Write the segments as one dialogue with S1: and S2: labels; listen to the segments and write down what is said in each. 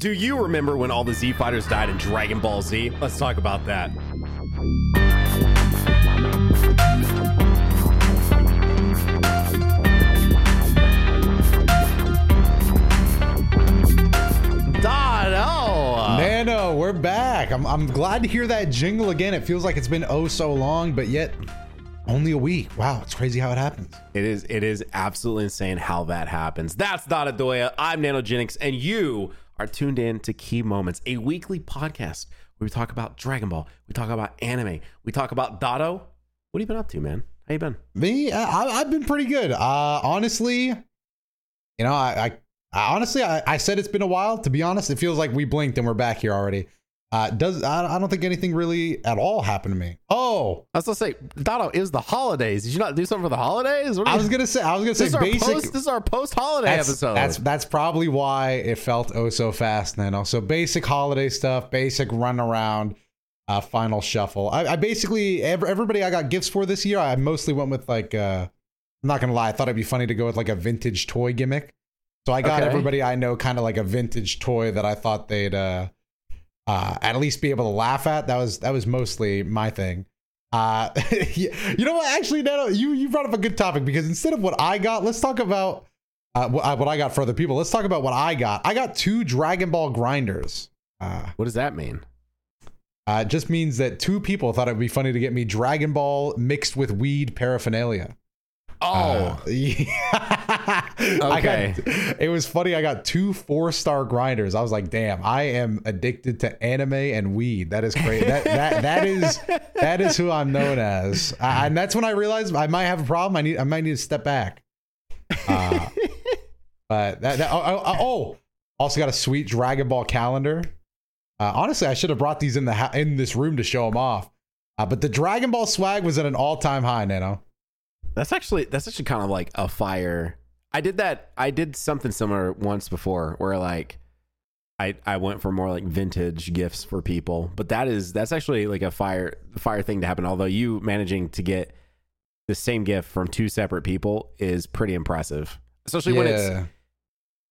S1: Do you remember when all the Z fighters died in Dragon Ball Z? Let's talk about that. Dono! Oh.
S2: Nano, we're back. I'm, I'm glad to hear that jingle again. It feels like it's been oh so long, but yet only a week. Wow, it's crazy how it happens.
S1: It is it is absolutely insane how that happens. That's Dotodoya. I'm Nanogenix, and you are tuned in to Ki Moments, a weekly podcast where we talk about Dragon Ball, we talk about anime, we talk about Dado. What have you been up to, man? How you been?
S2: Me, I, I've been pretty good. Uh, honestly, you know, I, I, I honestly, I, I said it's been a while. To be honest, it feels like we blinked and we're back here already. Uh, does I, I don't think anything really at all happened to me. Oh,
S1: I was gonna say, Dado, it was the holidays. Did you not do something for the holidays? What
S2: I was gonna say, I was gonna say
S1: this, is our
S2: basic.
S1: post, this is our post holiday
S2: that's,
S1: episode.
S2: that's that's probably why it felt oh so fast, Nano. So basic holiday stuff, basic run around, uh, final shuffle. I, I basically ev- everybody I got gifts for this year. I mostly went with like. Uh, I'm not gonna lie. I thought it'd be funny to go with like a vintage toy gimmick. So I got
S1: Okay.
S2: everybody I know kind of like a vintage toy that I thought they'd uh, uh, at least be able to laugh at. That was that was mostly my thing. Uh, you know what? Actually, Nano, you you brought up a good topic because instead of what I got, let's talk about uh, what, I- what I got for other people. Let's talk about what I got. I got two Dragon Ball grinders. Uh,
S1: what does that mean?
S2: uh, it just means that two people thought it would be funny to get me Dragon Ball mixed with weed paraphernalia.
S1: Oh,
S2: Uh, yeah. I got- it was funny. I got two four star grinders. I was like, damn, I am addicted to anime and weed. That is great. that, that, that is that is who I'm known as. And that's when I realized I might have a problem. I need I might need to step back. Uh, but that, that oh, oh, oh, also got a sweet Dragon Ball calendar. Uh, honestly, I should have brought these in the ha- in this room to show them off. Uh, but the Dragon Ball swag was at an all time high, Nano.
S1: That's actually that's actually kind of like a fire. I did that. I did something similar once before, where like I I went for more like vintage gifts for people. But that is that's actually like a fire fire thing to happen. Although you managing to get the same gift from two separate people is pretty impressive, especially when it's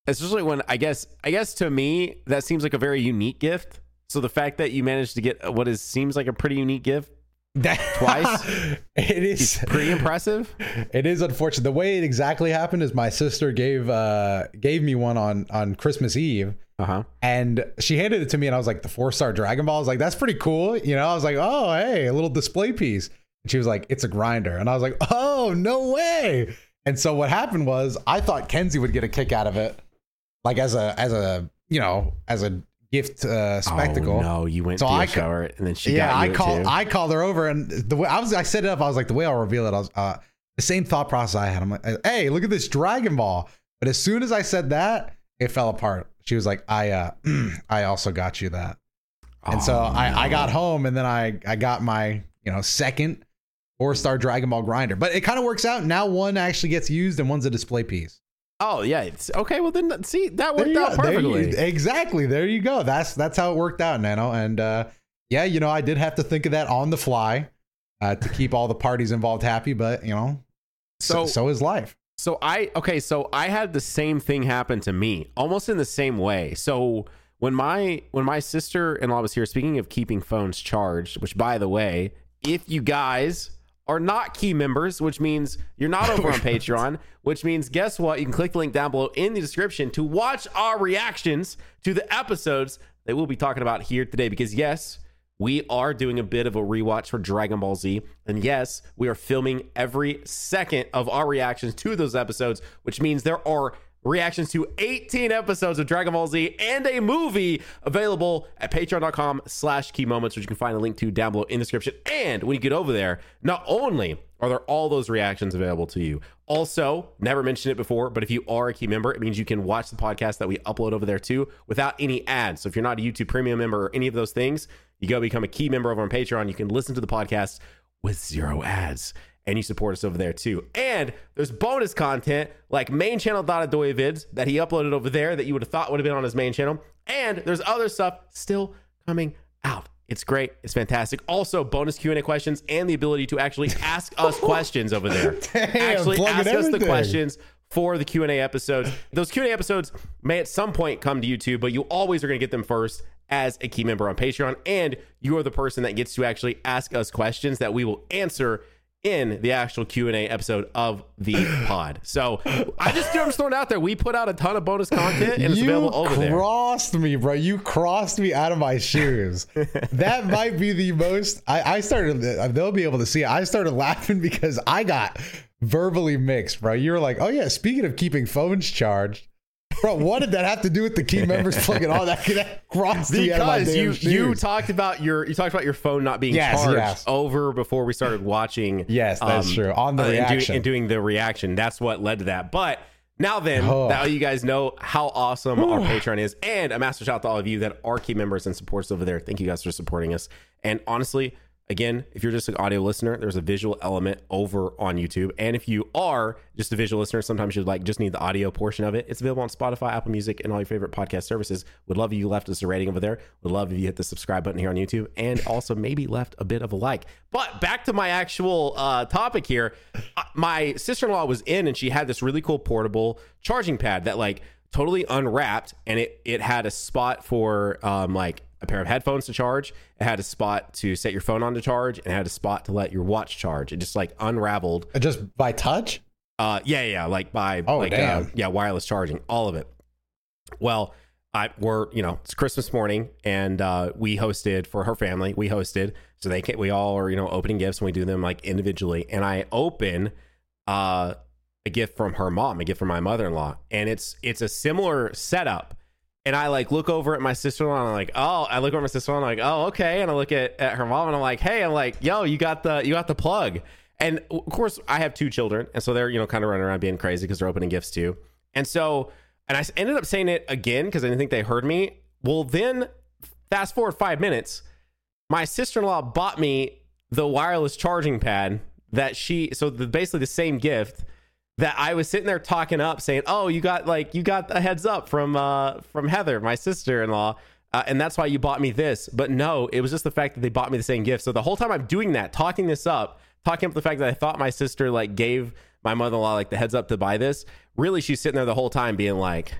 S1: especially when I guess I guess to me that seems like a very unique gift. So the fact that you managed to get what is seems like a pretty unique gift Twice?
S2: it
S1: is
S2: is
S1: pretty impressive.
S2: It is unfortunate. The way it exactly happened is my sister gave uh gave me one on on Christmas Eve.
S1: Uh huh.
S2: And she handed it to me, and I was like, the four star Dragon Ball. I was like, that's pretty cool. You know, I was like, oh, hey, a little display piece. And she was like, it's a grinder. And I was like, oh, no way. And so what happened was, I thought Kenzie would get a kick out of it, like as a, as a, you know, as a gift uh, spectacle.
S1: Oh, no, you went
S2: So
S1: to
S2: I
S1: I shower and then she
S2: yeah, I called. I called her over, and the way I was, I set it up. I was like, the way I'll reveal it, I was, uh, the same thought process I had. I'm like, hey, look at this Dragon Ball. But as soon as I said that, it fell apart. She was like, I, uh, I also got you that. And so
S1: Oh,
S2: I, I
S1: no.
S2: got home and then I, I got my, you know, second four star Dragon Ball grinder. But it kind of works out. Now one actually gets used and one's a display piece.
S1: Oh yeah, it's okay. Well then, see that worked out
S2: go. There you-
S1: perfectly.
S2: exactly. There you go. That's that's how it worked out, Nano. And uh, yeah, you know, I did have to think of that on the fly uh, to keep all the parties involved happy. But you know, so
S1: So-
S2: so is life.
S1: So I okay, so I had the same thing happen to me, almost in the same way. So when my when my sister-in-law was here, speaking of keeping phones charged, which by the way, if you guys are not key members, which means you're not oh, over on Patreon, which means guess what? You can click the link down below in the description to watch our reactions to the episodes that we'll be talking about here today. Because yes, we are doing a bit of a rewatch for Dragon Ball Z. And yes, we are filming every second of our reactions to those episodes, which means there are reactions to 18 episodes of Dragon Ball Z and a movie available at patreon.com slash key moments, which you can find a link to down below in the description. And when you get over there, not only are there all those reactions available to you, also, never mentioned it before, but if you are a key member, it means you can watch the podcast that we upload over there too without any ads. So if you're not a YouTube premium member or any of those things, you go become a key member over on Patreon. You can listen to the podcast with zero ads. And you support us over there too. And there's bonus content like main channel Dada Doy vids that he uploaded over there that you would have thought would have been on his main channel. And there's other stuff still coming out. It's great. It's fantastic. Also, bonus Q&A questions and the ability to actually ask us questions over there.
S2: Damn,
S1: actually ask us the questions for the Q&A episodes. Those Q&A episodes may at some point come to YouTube, but you always are going to get them first as a key member on Patreon and you are the person that gets to actually ask us questions that we will answer in the actual Q&A episode of the pod. So I just, I'm just throwing out there. We put out a ton of bonus content and it's
S2: you
S1: available over there.
S2: You crossed me, bro. You crossed me out of my shoes. that might be the most. I, I started. They'll be able to see. It. I started laughing because I got verbally mixed, bro. You were like, "Oh yeah." Speaking of keeping phones charged, Bro, what did that have to do with the key members plugging all that? That crossed me out of my
S1: because you
S2: shoes.
S1: you talked about your you talked about your phone not being
S2: Yes,
S1: charged
S2: yes.
S1: over before we started watching.
S2: Yes, that's um, true. On the uh,
S1: and, doing,
S2: reaction.
S1: and doing the reaction. That's what led to that. But now then,
S2: Oh.
S1: now you guys know how awesome our Patreon is, and a master shout out to all of you that are key members and supporters over there. Thank you guys for supporting us. And honestly. Again, if you're just an audio listener, there's a visual element over on YouTube. And if you are just a visual listener, sometimes you'd like just need the audio portion of it. It's available on Spotify, Apple Music, and all your favorite podcast services. Would love if you left us a rating over there. Would love if you hit the subscribe button here on YouTube and also maybe left a bit of a like. But back to my actual uh, topic here. Uh, My sister in law was in and she had this really cool portable charging pad that like totally unwrapped and it it had a spot for um like a pair of headphones to charge. It had a spot to set your phone on to charge, and it had a spot to let your watch charge. It just like unraveled.
S2: just by touch.
S1: Uh, yeah, yeah, like by
S2: Oh,
S1: like
S2: damn.
S1: Uh, yeah, wireless charging, all of it. Well, I we're you know it's Christmas morning, and uh, we hosted for her family. We hosted, so they can we all are you know opening gifts, and we do them like individually. And I open uh, a gift from her mom, a gift from my mother in law, and it's it's a similar setup. And I like look over at my sister and I'm like, oh, I look over at my sister and I'm like, oh, okay. And I look at, at her mom and I'm like, hey, I'm like, yo, you got the you got the plug. And of course, I have two children, and so they're you know kind of running around being crazy because they're opening gifts too. And so, and I ended up saying it again because I didn't think they heard me. Well, then fast forward five minutes, my sister in law bought me the wireless charging pad that she so the, basically the same gift that I was sitting there talking up, saying, "Oh, you got like you got a heads up from uh from Heather, my sister in law." Uh, and that's why you bought me this. But no, it was just the fact that they bought me the same gift. So the whole time I'm doing that, talking this up, talking up the fact that I thought my sister like gave my mother-in-law like the heads up to buy this. Really, she's sitting there the whole time being like,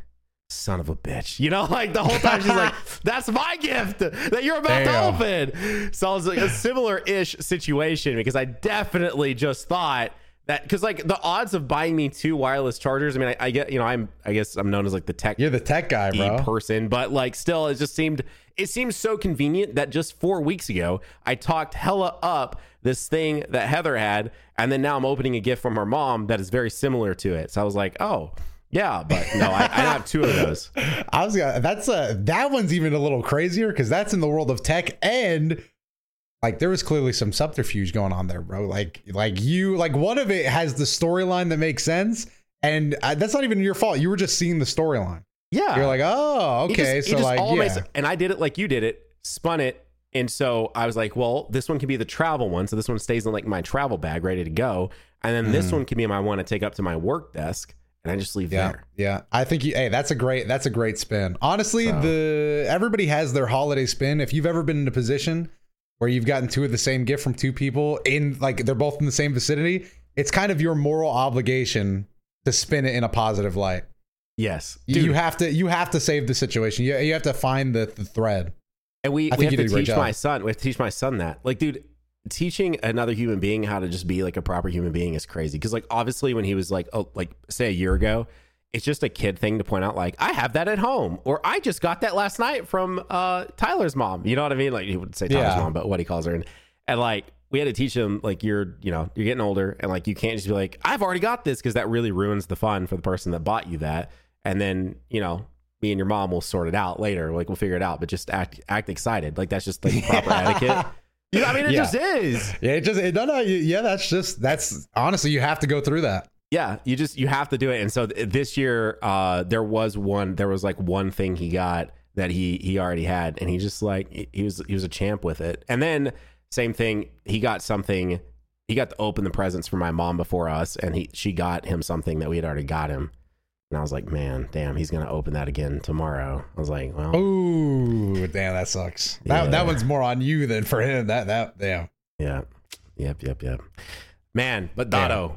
S1: "Son of a bitch," you know, like the whole time she's like, "That's my gift that you're about
S2: Damn.
S1: to open." So it was like a similar-ish situation because I definitely just thought that because like the odds of buying me two wireless chargers. I mean, I, I get you know I'm I guess I'm known as like the tech
S2: You're the tech guy, bro.
S1: person, but like still, it just seemed it seems so convenient that just four weeks ago I talked hella up this thing that Heather had, and then now I'm opening a gift from her mom that is very similar to it. So I was like, oh. Yeah, but no, I, I have two of those.
S2: I was gonna. That's a that one's even a little crazier because that's in the world of tech and like there was clearly some subterfuge going on there, bro. Like like you like one of it has the storyline that makes sense, and uh, that's not even your fault. You were just seeing the storyline.
S1: Yeah,
S2: You're like, oh,
S1: It
S2: okay,
S1: just- it
S2: so
S1: just
S2: like
S1: all
S2: yeah,
S1: makes- and I did it like you did it, spun it, and so I was like, well, this one can be the travel one, so this one stays in like my travel bag, ready to go, and then this one can be my one to take up to my work desk, and I just leave
S2: Mm. yeah,
S1: there.
S2: yeah. I think you. Hey, that's a great. That's a great spin. Honestly, the everybody has their holiday spin. If you've ever been in a position where you've gotten two of the same gift from two people in like they're both in the same vicinity, it's kind of your moral obligation to spin it in a positive light.
S1: Yes,
S2: You-. You have to you have to save the situation. You, you have to find the, the thread.
S1: And we,
S2: I
S1: we have to
S2: did a great
S1: teach my son. We have to teach my son that. Like, dude, teaching another human being how to just be like a proper human being is crazy. Because, like, obviously, when he was like, oh, like say a year ago, it's just a kid thing to point out, like, I have that at home, or I just got that last night from uh, Tyler's mom. You know what I mean? Like, he would say Tyler's
S2: Yeah.
S1: mom, but what he calls her, and and like. We had to teach him like you're, you know, you're getting older, and like you can't just be like, I've already got this, because that really ruins the fun for the person that bought you that. And then, you know, me and your mom will sort it out later. Like we'll figure it out, but just act act excited. Like that's just like proper etiquette. You know, I mean, it
S2: Yeah.
S1: just is.
S2: Yeah, it just it, no no you- yeah. That's just that's honestly you have to go through that.
S1: Yeah, you just you have to do it. And so th- this year, uh, there was one. There was like one thing he got that he he already had, and he just like he- was he was a champ with it. And then same thing, he got something. He got to open the presents for my mom before us, and he she got him something that we had already got him. And I was like, man, damn, he's gonna open that again tomorrow. I was like, well,
S2: Ooh, damn, that sucks. That
S1: Yeah.
S2: that one's more on you than for him. That that damn.
S1: Yeah. Yep, yep, yep. Man, but Dotto,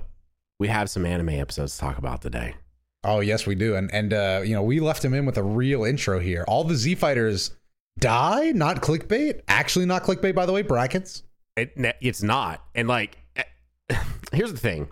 S1: we have some anime episodes to talk about today.
S2: Oh yes, we do, and and uh, you know we left him in with a real intro here. All the Z fighters die, not clickbait. Actually, not clickbait, by the way. Brackets.
S1: It, it's not, and like, eh, here's the thing: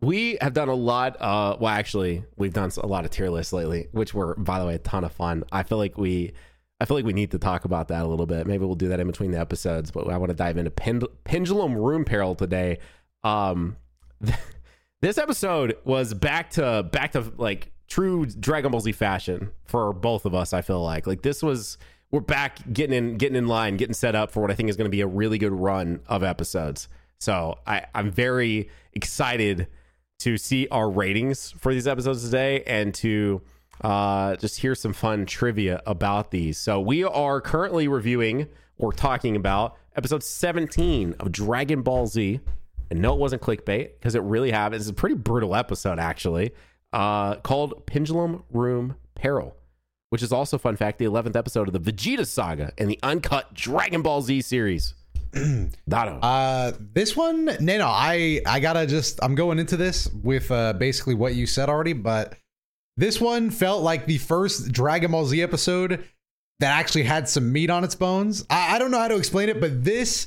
S1: we have done a lot. Uh, well, actually, we've done a lot of tier lists lately, which were, by the way, a ton of fun. I feel like we. I feel like we need to talk about that a little bit. Maybe we'll do that in between the episodes, but I want to dive into Pend- Pendulum Room Peril today. Um, this episode was back to back to like true Dragon Ball Z fashion for both of us. I feel like like this was we're back getting in getting in line, getting set up for what I think is going to be a really good run of episodes. So I, I'm very excited to see our ratings for these episodes today and to uh, just hear some fun trivia about these. So we are currently reviewing or talking about episode 17 of Dragon Ball Z and no, it wasn't clickbait because it really happened. It's a pretty brutal episode, actually, uh, called Pendulum Room Peril, which is also, fun fact, the 11th episode of the Vegeta saga and the uncut Dragon Ball Z series.
S2: Dado. Uh, this one, no, no, I, I gotta just, I'm going into this with uh, basically what you said already, but this one felt like the first Dragon Ball Z episode that actually had some meat on its bones. I, I don't know how to explain it, but this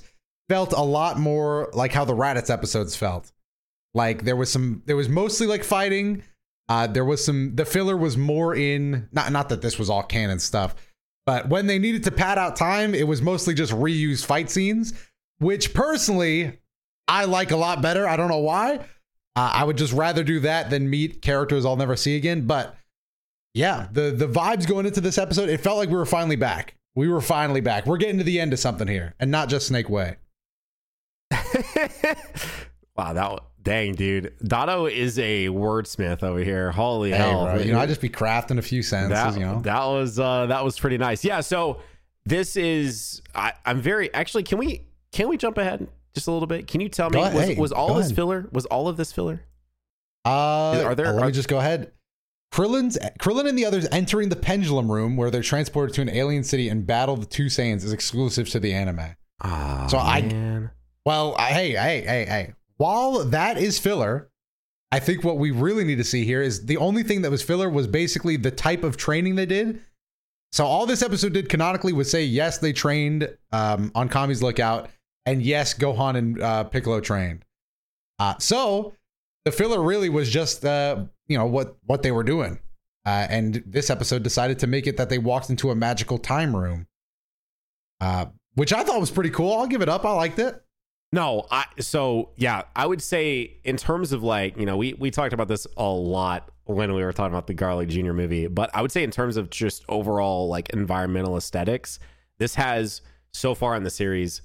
S2: felt a lot more like how the Raditz episodes felt. Like there was some, there was mostly like fighting. Uh, there was some, the filler was more in, not, not that this was all canon stuff, but when they needed to pad out time, it was mostly just reused fight scenes, which personally I like a lot better. I don't know why. Uh, I would just rather do that than meet characters I'll never see again. But yeah, the the vibes going into this episode, it felt like we were finally back. We were finally back. We're getting to the end of something here, and not just Snake Way.
S1: wow, that dang dude. Dotto is a wordsmith over here. Holy hey, hell!
S2: Bro, you know, I just be crafting a few sentences.
S1: That,
S2: you know,
S1: that was uh, that was pretty nice. Yeah. So this is I, I'm very actually. Can we can we jump ahead just a little bit? Can you tell me was, hey, was all this ahead. filler? Was all of this filler?
S2: Uh, are there? Uh, let are, me just go ahead. Krillin's Krillin and the others entering the pendulum room where they're transported to an alien city and battle the two Saiyans is exclusive to the anime.
S1: Oh, so man.
S2: I well, hey, hey, hey, hey. While that is filler, I think what we really need to see here is the only thing that was filler was basically the type of training they did. So all this episode did canonically was say yes, they trained um, on Kami's lookout, and yes, Gohan and uh, Piccolo trained. Uh, so the filler really was just uh, you know what what they were doing, uh, and this episode decided to make it that they walked into a magical time room, uh, which I thought was pretty cool. I'll give it up. I liked it.
S1: No, I so yeah, I would say in terms of like, you know, we we talked about this a lot when we were talking about the Garlic Jr. movie, but I would say in terms of just overall like environmental aesthetics, this has so far in the series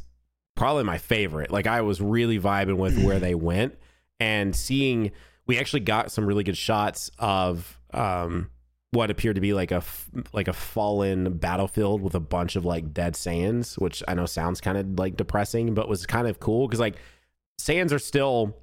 S1: probably my favorite. Like I was really vibing with where they went and seeing we actually got some really good shots of um what appeared to be like a like a fallen battlefield with a bunch of like dead Saiyans, which I know sounds kind of like depressing, but was kind of cool because like Saiyans are still,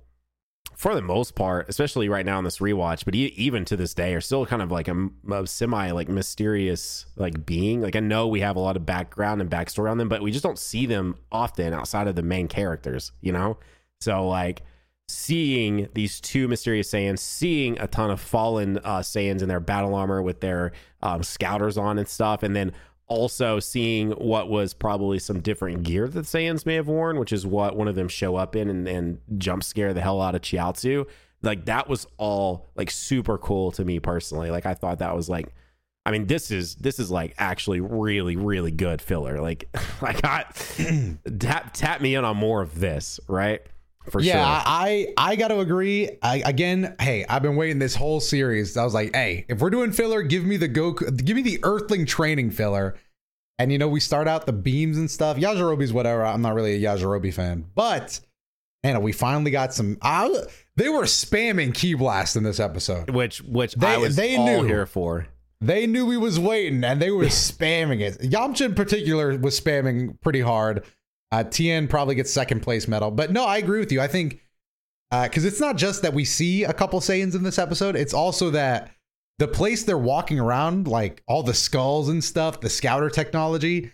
S1: for the most part, especially right now in this rewatch, but even to this day, are still kind of like a, a semi like mysterious like being. Like I know we have a lot of background and backstory on them, but we just don't see them often outside of the main characters, you know. So like seeing these two mysterious Saiyans, seeing a ton of fallen uh, Saiyans in their battle armor with their um, scouters on and stuff, and then also seeing what was probably some different gear that Saiyans may have worn, which is what one of them show up in and, and jump scare the hell out of Chiaotzu. Like that was all like super cool to me personally. Like I thought that was like I mean, this is this is like actually really really good filler. Like, like I tap tap me in on more of this, right?
S2: For yeah, sure. I I got to agree. I, again, hey, I've been waiting this whole series. I was like, hey, if we're doing filler, give me the Goku, give me the Earthling training filler. And you know, we start out the beams and stuff. Yajirobe's whatever. I'm not really a Yajirobe fan, but man, we finally got some. I, they were spamming Ki Blast in this episode,
S1: which which they, I was they all knew. here for.
S2: They knew we was waiting, and they were spamming it. Yamcha in particular was spamming pretty hard. Uh, Tien probably gets second place medal, but no, I agree with you. I think because uh, it's not just that we see a couple Saiyans in this episode; it's also that the place they're walking around, like all the skulls and stuff, the scouter technology.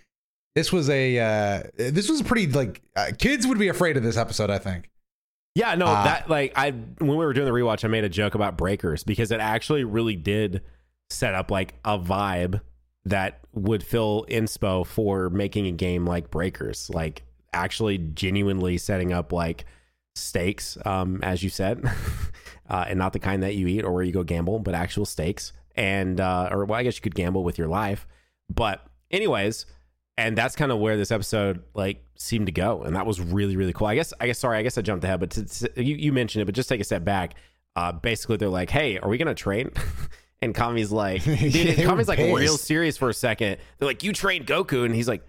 S2: This was a uh, this was pretty like uh, kids would be afraid of this episode. I think.
S1: Yeah, no, uh, that like I when we were doing the rewatch, I made a joke about breakers because it actually really did set up like a vibe that would fill inspo for making a game like breakers like actually genuinely setting up like stakes um as you said uh, and not the kind that you eat or where you go gamble but actual stakes and uh or well i guess you could gamble with your life. But anyways and that's kind of where this episode like seemed to go and that was really really cool. I guess i guess sorry i guess i jumped ahead but to, to, you, you mentioned it but just take a step back. Uh basically they're like hey are we gonna train And Kami's like, dude, Kami's like pissed. real serious for a second. They're like, you trained Goku, and he's like,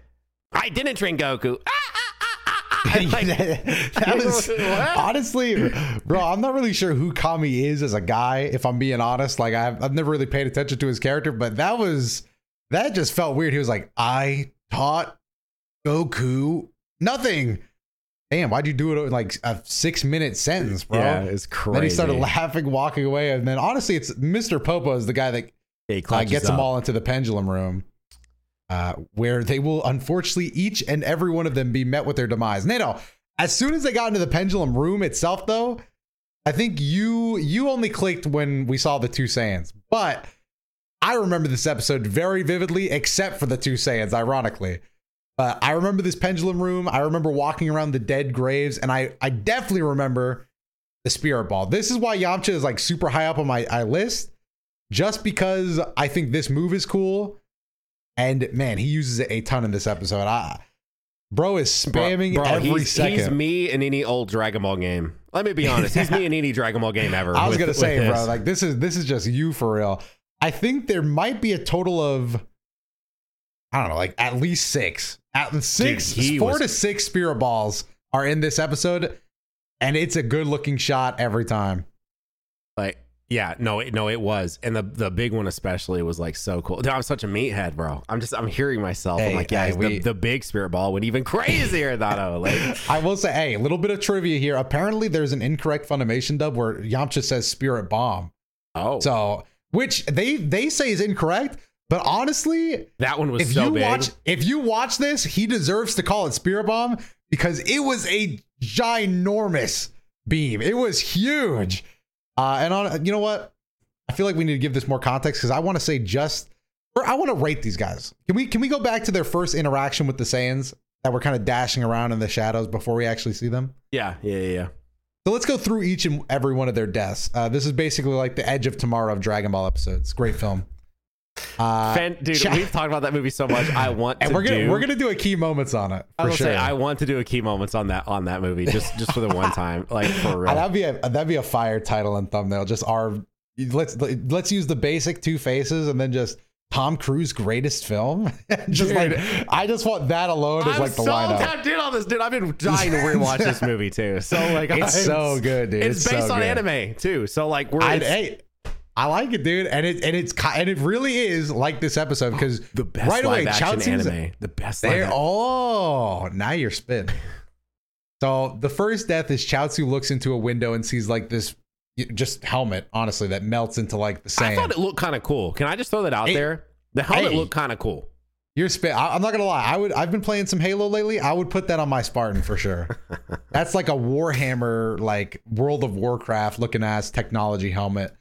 S1: I didn't train Goku. Ah, ah,
S2: ah, like, that was honestly, bro. I'm not really sure who Kami is as a guy. If I'm being honest, like I've, I've never really paid attention to his character, but that was that just felt weird. He was like, I taught Goku nothing damn, why'd you do it in like a six minute sentence, bro?
S1: Yeah, it's crazy.
S2: Then he started laughing, walking away. And then honestly, it's Mr. Popo is the guy that uh, gets up. them all into the pendulum room. Uh, where they will unfortunately each and every one of them be met with their demise. Nato, as soon as they got into the pendulum room itself, though, I think you you only clicked when we saw the two Saiyans. But I remember this episode very vividly, except for the two Saiyans, ironically. Uh, I remember this pendulum room. I remember walking around the dead graves, and I I definitely remember the spirit ball. This is why Yamcha is like super high up on my, my list, just because I think this move is cool. And man, he uses it a ton in this episode. I, bro is spamming bro, bro, every
S1: he's,
S2: second.
S1: He's me in any old Dragon Ball game. Let me be honest. He's me in any Dragon Ball game ever.
S2: I was with, gonna say, bro, like this is this is just you for real. I think there might be a total of I don't know, like at least six at six, Dude, four was... to six spirit balls are in this episode, and it's a good looking shot every time.
S1: Like, yeah, no, it, no, it was, and the the big one especially was like so cool. Dude, I'm such a meathead, bro. I'm just I'm hearing myself. Hey, I'm like, yeah, hey, we, the, the, big spirit ball went even crazier than I like.
S2: I will say, hey, a little bit of trivia here. Apparently, there's an incorrect Funimation dub where Yamcha says spirit bomb.
S1: Oh,
S2: so which they they say is incorrect but honestly,
S1: that one was
S2: if
S1: so
S2: you
S1: big.
S2: Watch, if you watch this, he deserves to call it Spirit Bomb because it was a ginormous beam. It was huge. Uh, and on, you know what? I feel like we need to give this more context because I want to say just, or I want to rate these guys. Can we can we go back to their first interaction with the Saiyans that were kind of dashing around in the shadows before we actually see them?
S1: Yeah, yeah, yeah.
S2: So let's go through each and every one of their deaths. Uh, this is basically like the Edge of Tomorrow of Dragon Ball episodes. Great film.
S1: Uh, Fan, dude, ch- we've talked about that movie so much. I want
S2: and
S1: to
S2: we're gonna
S1: do,
S2: we're gonna do a key moments on it.
S1: I
S2: will sure.
S1: say I want to do a key moments on that on that movie just just for the one time, like for real.
S2: That'd be a that'd be a fire title and thumbnail. Just our let's let's use the basic two faces and then just Tom Cruise greatest film. just dude, like I just want that alone as I'm like the so lineup.
S1: tapped in on this, dude. I've been dying to rewatch this movie too. So like,
S2: it's I'm, so good, dude.
S1: It's,
S2: it's
S1: based
S2: so
S1: on
S2: good.
S1: anime too. So like, we're I,
S2: hey, I like it, dude, and it and it's and it really is like this episode because
S1: the best right away, Chaozu's anime, the best.
S2: There, oh, now you're spit. So the first death is Chaozu looks into a window and sees like this just helmet, honestly, that melts into like the sand.
S1: I thought it looked kind of cool. Can I just throw that out hey, there? The helmet hey, looked kind of cool.
S2: You're spit. I, am not gonna lie. I would. I've been playing some Halo lately. I would put that on my Spartan for sure. That's like a Warhammer, like World of Warcraft looking ass technology helmet.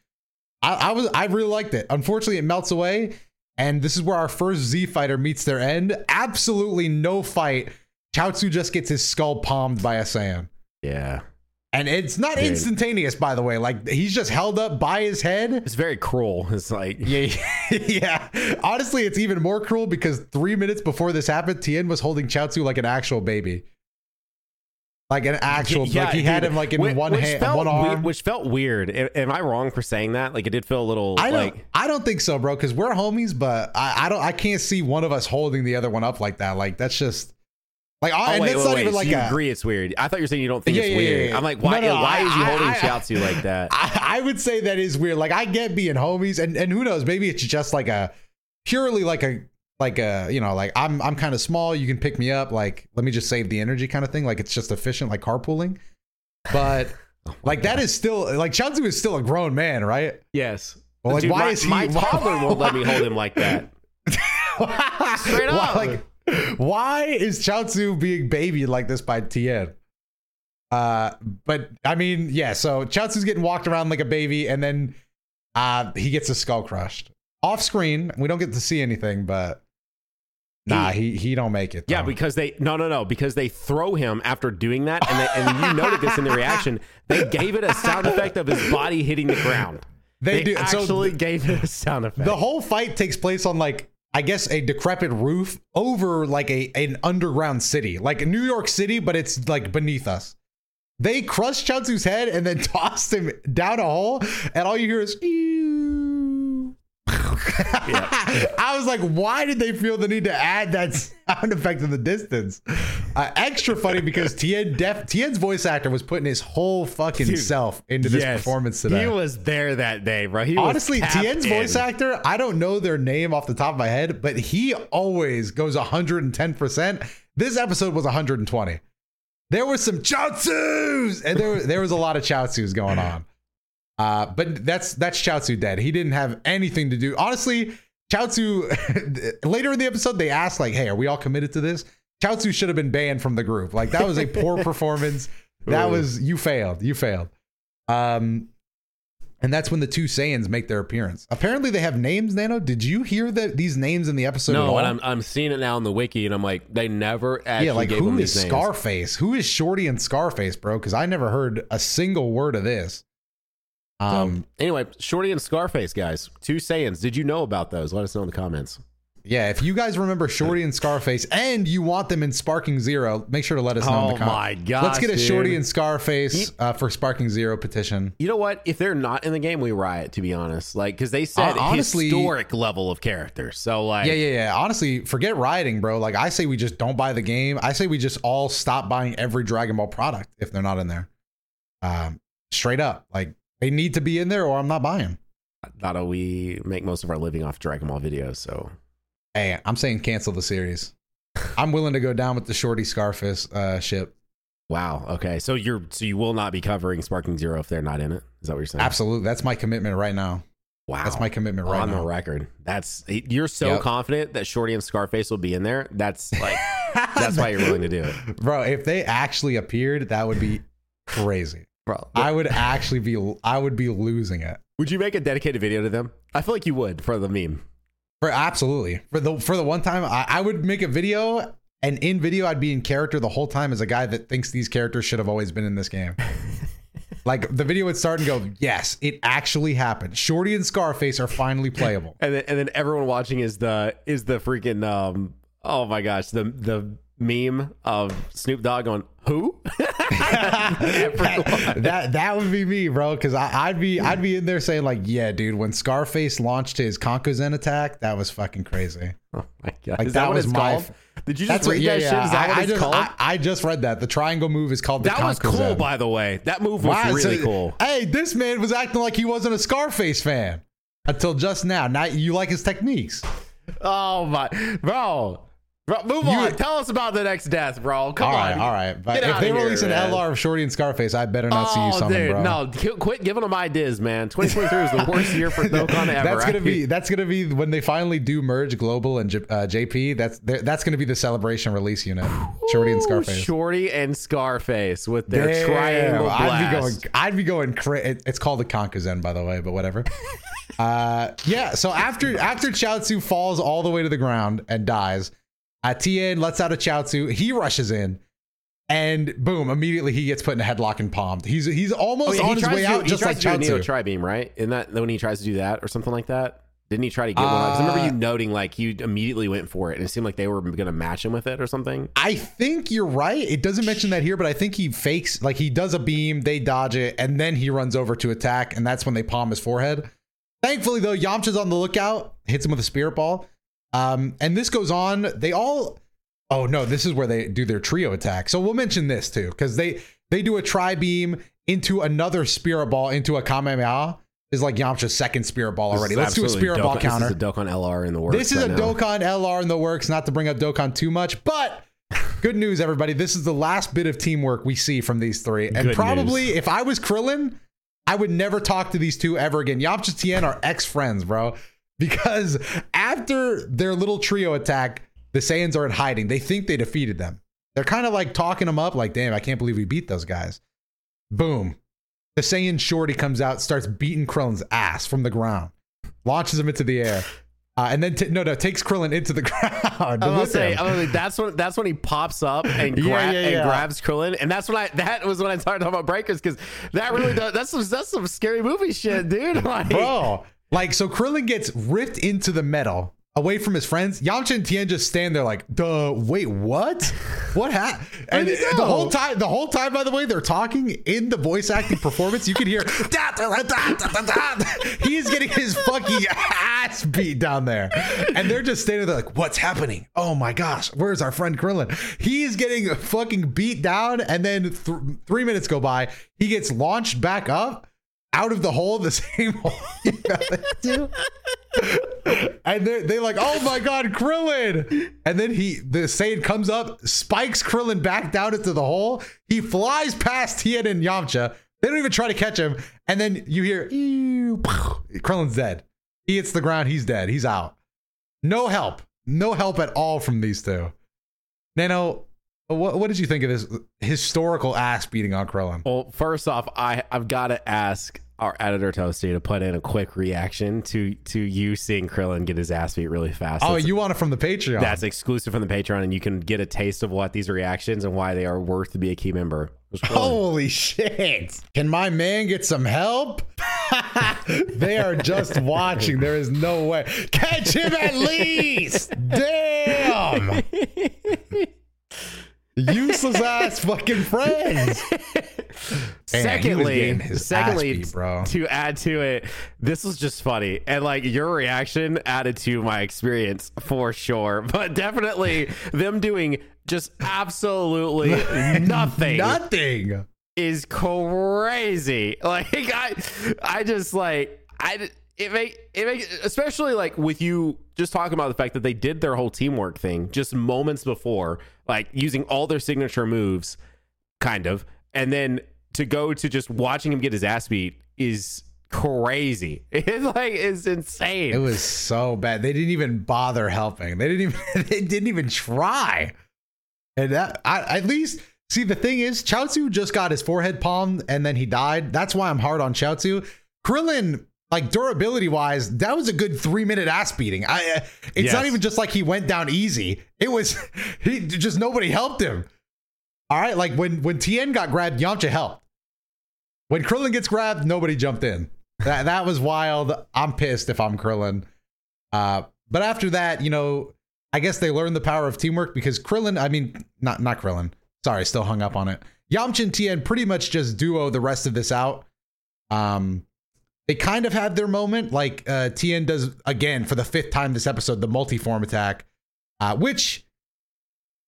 S2: I, I was I really liked it. Unfortunately, it melts away, and this is where our first Z fighter meets their end. Absolutely no fight. Chaozu just gets his skull palmed by a Saiyan.
S1: Yeah.
S2: And it's not Dude. instantaneous, by the way. Like he's just held up by his head.
S1: It's very cruel. It's like
S2: yeah, yeah. Honestly, it's even more cruel because three minutes before this happened, Tien was holding Chaozu like an actual baby like an actual yeah, like he had him like in which, one hand one arm
S1: which felt weird am i wrong for saying that like it did feel a little
S2: i
S1: don't
S2: like, i don't think so bro because we're homies but I, I don't i can't see one of us holding the other one up like that like that's just like, oh, oh, and wait, that's wait, not wait. even like
S1: so you
S2: a,
S1: agree it's weird. I thought you were saying you don't think yeah, it's yeah, weird. Yeah, I'm like, why? No, no, why I, is he holding I, like that?
S2: I, I, would say that is weird. Like, I get being homies, and and who knows? Maybe it's just like a purely like a like a you know like I'm I'm kind of small. You can pick me up. Like let me just save the energy kind of thing. Like it's just efficient, like carpooling. But oh like God. that is still like Chaozu is still a grown man, right?
S1: Yes.
S2: Well, like
S1: Dude,
S2: why
S1: my,
S2: is he?
S1: My toddler won't let me hold him like that. Straight up.
S2: Why, like, why is Chaozu being babied like this by Tien? Uh, but I mean, yeah. So Chaozu's getting walked around like a baby, and then uh, he gets his skull crushed off screen. We don't get to see anything, but nah, he he don't make it.
S1: Yeah, because they no no no because they throw him after doing that, and they, and you noted this in the reaction. They gave it a sound effect of his body hitting the ground.
S2: they,
S1: They,
S2: do. So
S1: actually gave it a sound effect.
S2: the whole fight takes place on like I guess a decrepit roof over like a an underground city, like New York City, but it's like beneath us. They crushed Chaozu's head and then tossed him down a hole, and all you hear is. "Ew." I was like, why did they feel the need to add that sound effect in the distance? Uh, extra funny because Tien def Tien's voice actor was putting his whole fucking
S1: Dude,
S2: self into this
S1: Yes.
S2: performance today.
S1: He was there that day, bro. He
S2: Honestly, Tien's
S1: in.
S2: voice actor, I don't know their name off the top of my head, but he always goes 110%. This episode was 120. There were some Chaozus, and there there was a lot of Chaozus going on. Uh, but that's that's Chaozu dead. He didn't have anything to do. Honestly, Chaozu later in the episode they asked like, "Hey, are we all committed to this?" Chaozu should have been banned from the group. Like that was a poor performance. That
S1: Ooh.
S2: was you failed. You failed. Um, and that's when the two Saiyans make their appearance. Apparently, they have names. Nano, did you hear that these names in the episode?
S1: No, and I'm I'm seeing it now in the wiki, and I'm like, they never actually
S2: yeah, like
S1: gave
S2: who is
S1: these names.
S2: Scarface? Who is Shorty and Scarface, bro? Because I never heard a single word of this. Um,
S1: anyway, Shorty and Scarface, guys, two Saiyans. Did you know about those? Let us know in the comments.
S2: yeah, if you guys remember Shorty and Scarface, and you want them in Sparking Zero, make sure to let us know. in the
S1: comments.
S2: Oh
S1: my gosh,
S2: Let's get a
S1: dude.
S2: Shorty and Scarface uh, for Sparking Zero petition.
S1: You know what? If they're not in the game, we riot. To be honest, like because they said
S2: Uh, honestly-
S1: historic level of characters. So like,
S2: Yeah, yeah, yeah. Honestly, forget rioting, bro. Like I say, we just don't buy the game. I say we just all stop buying every Dragon Ball product if they're not in there. Um, straight up, like they need to be in there, or I'm not buying.
S1: Dotto, we make most of our living off Dragon Ball videos. So
S2: Hey, I'm saying cancel the series. I'm willing to go down with the Shorty Scarface uh, ship.
S1: wow, okay. So you're so you will not be covering Sparking Zero if they're not in it. Is that what you're saying?
S2: Absolutely, that's my commitment right now.
S1: Wow,
S2: That's my commitment right
S1: on the record. That's you're so
S2: Yep.
S1: confident that Shorty and Scarface will be in there. That's like that's why you're willing to do it,
S2: bro. If they actually appeared, that would be crazy.
S1: Bro.
S2: I would actually be, I would be losing it.
S1: Would you make a dedicated video to them? I feel like you would for the meme.
S2: For absolutely for the for the one time I, I would make a video and in video I'd be in character the whole time as a guy that thinks these characters should have always been in this game. like the video would start and go, yes, it actually happened. Shorty and Scarface are finally playable.
S1: And then and then everyone watching is the is the freaking um oh my gosh the the meme of Snoop Dogg going who
S2: that, that would be me, bro. Because I'd be I'd be in there saying like, yeah, dude, when Scarface launched his Conkozen attack, that was fucking crazy.
S1: oh my god
S2: Like, that
S1: that,
S2: was my-
S1: called did you just
S2: That's
S1: read
S2: what, yeah,
S1: that
S2: yeah.
S1: shit is that
S2: I,
S1: what
S2: I
S1: it's
S2: just
S1: called
S2: I, I just read that. The triangle move is called the Triangle.
S1: that was cool by the way that move was
S2: Wow,
S1: really
S2: so-
S1: cool
S2: Hey, this man was acting like he wasn't a Scarface fan until just now. Now you like his techniques.
S1: oh my bro bro move
S2: You-
S1: on tell us about the next death bro come
S2: all right,
S1: on
S2: all right. But
S1: Get
S2: if they
S1: here,
S2: release an
S1: man.
S2: LR of Shorty and Scarface, I better not see you
S1: Oh,
S2: summon,
S1: dude,
S2: bro.
S1: no! qu- Quit giving them ideas, man. 2023 is the worst year for Dokkan ever.
S2: That's gonna
S1: I-
S2: be that's gonna be when they finally do merge Global and J- uh, JP. That's that's gonna be the celebration release unit. Shorty and Scarface.
S1: Shorty and Scarface with their
S2: Damn,
S1: triangle blast.
S2: I'd be going. I'd be going. Cra- it- it's called the Conkazen, by the way, but whatever. uh, yeah. So after after Chaozu falls all the way to the ground and dies, uh, Tien lets out a Chaozu. He rushes in, and boom! Immediately he gets put in a headlock and palmed. He's he's almost
S1: Oh, yeah,
S2: on
S1: he
S2: his way
S1: to
S2: out, just like
S1: to do a Neo
S2: Chaozu.
S1: Tri Beam, right? Isn't that when he tries to do that or something like that? Didn't he try to get one? 'Cause I remember
S2: Uh,
S1: you noting like he immediately went for it, and it seemed like they were going to match him with it or something.
S2: I think you're right. It doesn't mention that here, but I think he fakes like he does a beam, they dodge it, and then he runs over to attack, and that's when they palm his forehead. Thankfully, though, Yamcha's on the lookout, hits him with a spirit ball. Um, and this goes on. They all oh no, this is where they do their trio attack. So we'll mention this too, because they they do a tri beam into another spirit ball into a Kamehameha. Is like Yamcha's second spirit ball already. Let's do a spirit ball
S1: Dokkan-
S2: counter.
S1: This is a Dokkan LR in the works.
S2: This is
S1: right
S2: a
S1: now.
S2: Dokkan LR in the works, not to bring up Dokkan too much, but good news, everybody. This is the last bit of teamwork we see from these three. And
S1: Good
S2: probably if I was Krillin, I would never talk to these two ever again. Yamcha Tien are ex friends, bro. Because after their little trio attack, the Saiyans are in hiding. They think they defeated them. They're kind of like talking them up, like, damn, I can't believe we beat those guys. Boom. The Saiyan Shorty comes out, starts beating Krillin's ass from the ground, launches him into the air. Uh, and then t- no, no, takes Krillin into the ground.
S1: I'm gonna say, I'm that's when that's when he pops up and, gra- yeah, yeah, yeah. and grabs Krillin, and that's when I that was when I started talking about breakers because that really does that's some that's some scary movie shit, dude. Like,
S2: bro, like so Krillin gets ripped into the metal away from his friends. Yamcha and Tien just stand there like, duh, wait, what? What happened? and the whole time, the whole time, by the way, they're talking in the voice acting performance. You can hear da, da, da, he is getting his fucking ass beat down there. And they're just standing there like, what's happening? Oh my gosh, where's our friend Krillin? He's getting fucking beat down. And then th- three minutes go by. He gets launched back up out of the hole, the same hole you fell into. and they're, they like, oh my god, Krillin! And then he, the Saiyan comes up, spikes Krillin back down into the hole. He flies past Tien and Yamcha. They don't even try to catch him. And then you hear, Krillin's dead. He hits the ground. He's dead. He's out. No help. No help at all from these two. Nano, what, what did you think of this historical ass beating on Krillin?
S1: Well, first off, I, I've got to ask our editor Toasty to put in a quick reaction to to you seeing Krillin get his ass beat really fast.
S2: Oh, that's, you want it from the Patreon?
S1: That's exclusive from the Patreon, and you can get a taste of what these reactions and why they are worth to be a key member.
S2: Holy shit! Can my man get some help? they are just watching. There is no way. Catch him at least. Damn. Useless ass fucking friends.
S1: secondly, secondly, beat, bro. to add to it, this was just funny, and like your reaction added to my experience for sure. But definitely, them doing just absolutely nothing,
S2: nothing
S1: is crazy. Like I, I just like I it make it make especially like with you just talking about the fact that they did their whole teamwork thing just moments before, like using all their signature moves, kind of, and then to go to just watching him get his ass beat is crazy. It's like it's insane.
S2: It was so bad. They didn't even bother helping. They didn't even they didn't even try. And that I, at least see the thing is Chaozu just got his forehead palmed and then he died. That's why I'm hard on Chaozu. Krillin like durability wise, that was a good three minute ass beating. I, uh, it's yes. not even just like he went down easy. It was he just nobody helped him. All right, like when when Tien got grabbed, Yamcha helped. When Krillin gets grabbed, nobody jumped in. That that was wild. I'm pissed if I'm Krillin. Uh, but after that, you know, I guess they learned the power of teamwork because Krillin, I mean, not not Krillin. Sorry, still hung up on it. Yamcha and Tien pretty much just duo the rest of this out. Um, they kind of had their moment. Like uh, Tien does again for the fifth time this episode, the multi-form attack, uh, which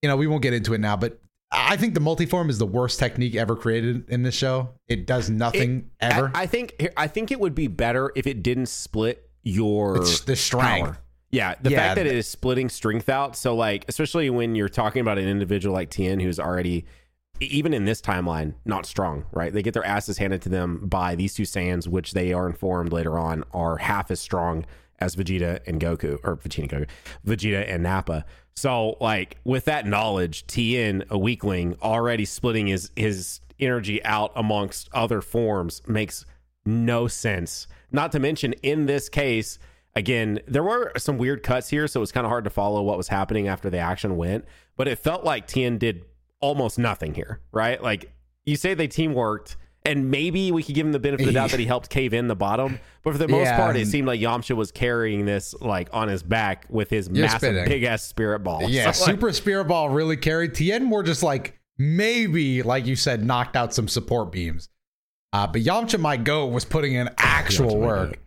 S2: you know we won't get into it now, but I think the multi-form is the worst technique ever created in this show. It does nothing it, ever.
S1: I, I, think I think it would be better if it didn't split your
S2: it's the strength. Power.
S1: Yeah, the yeah, fact that it is splitting strength out. So like, especially when you're talking about an individual like Tien who's already even in this timeline, not strong, right? They get their asses handed to them by these two Saiyans, which they are informed later on are half as strong as Vegeta and Goku, or Vegeta and Goku, Vegeta and Nappa. So, like, with that knowledge, Tien, a weakling, already splitting his his energy out amongst other forms makes no sense. Not to mention, in this case, again, there were some weird cuts here, so it was kind of hard to follow what was happening after the action went. But it felt like Tien did almost nothing here, right? Like you say they team worked, and maybe we could give him the benefit of the doubt that he helped cave in the bottom. But for the most yeah, part, it seemed like Yamcha was carrying this like on his back with his massive big ass spirit ball.
S2: Yeah, so, super like, spirit ball really carried. Tien more just like maybe, like you said, knocked out some support beams. Uh, but Yamcha my goat was putting in actual work.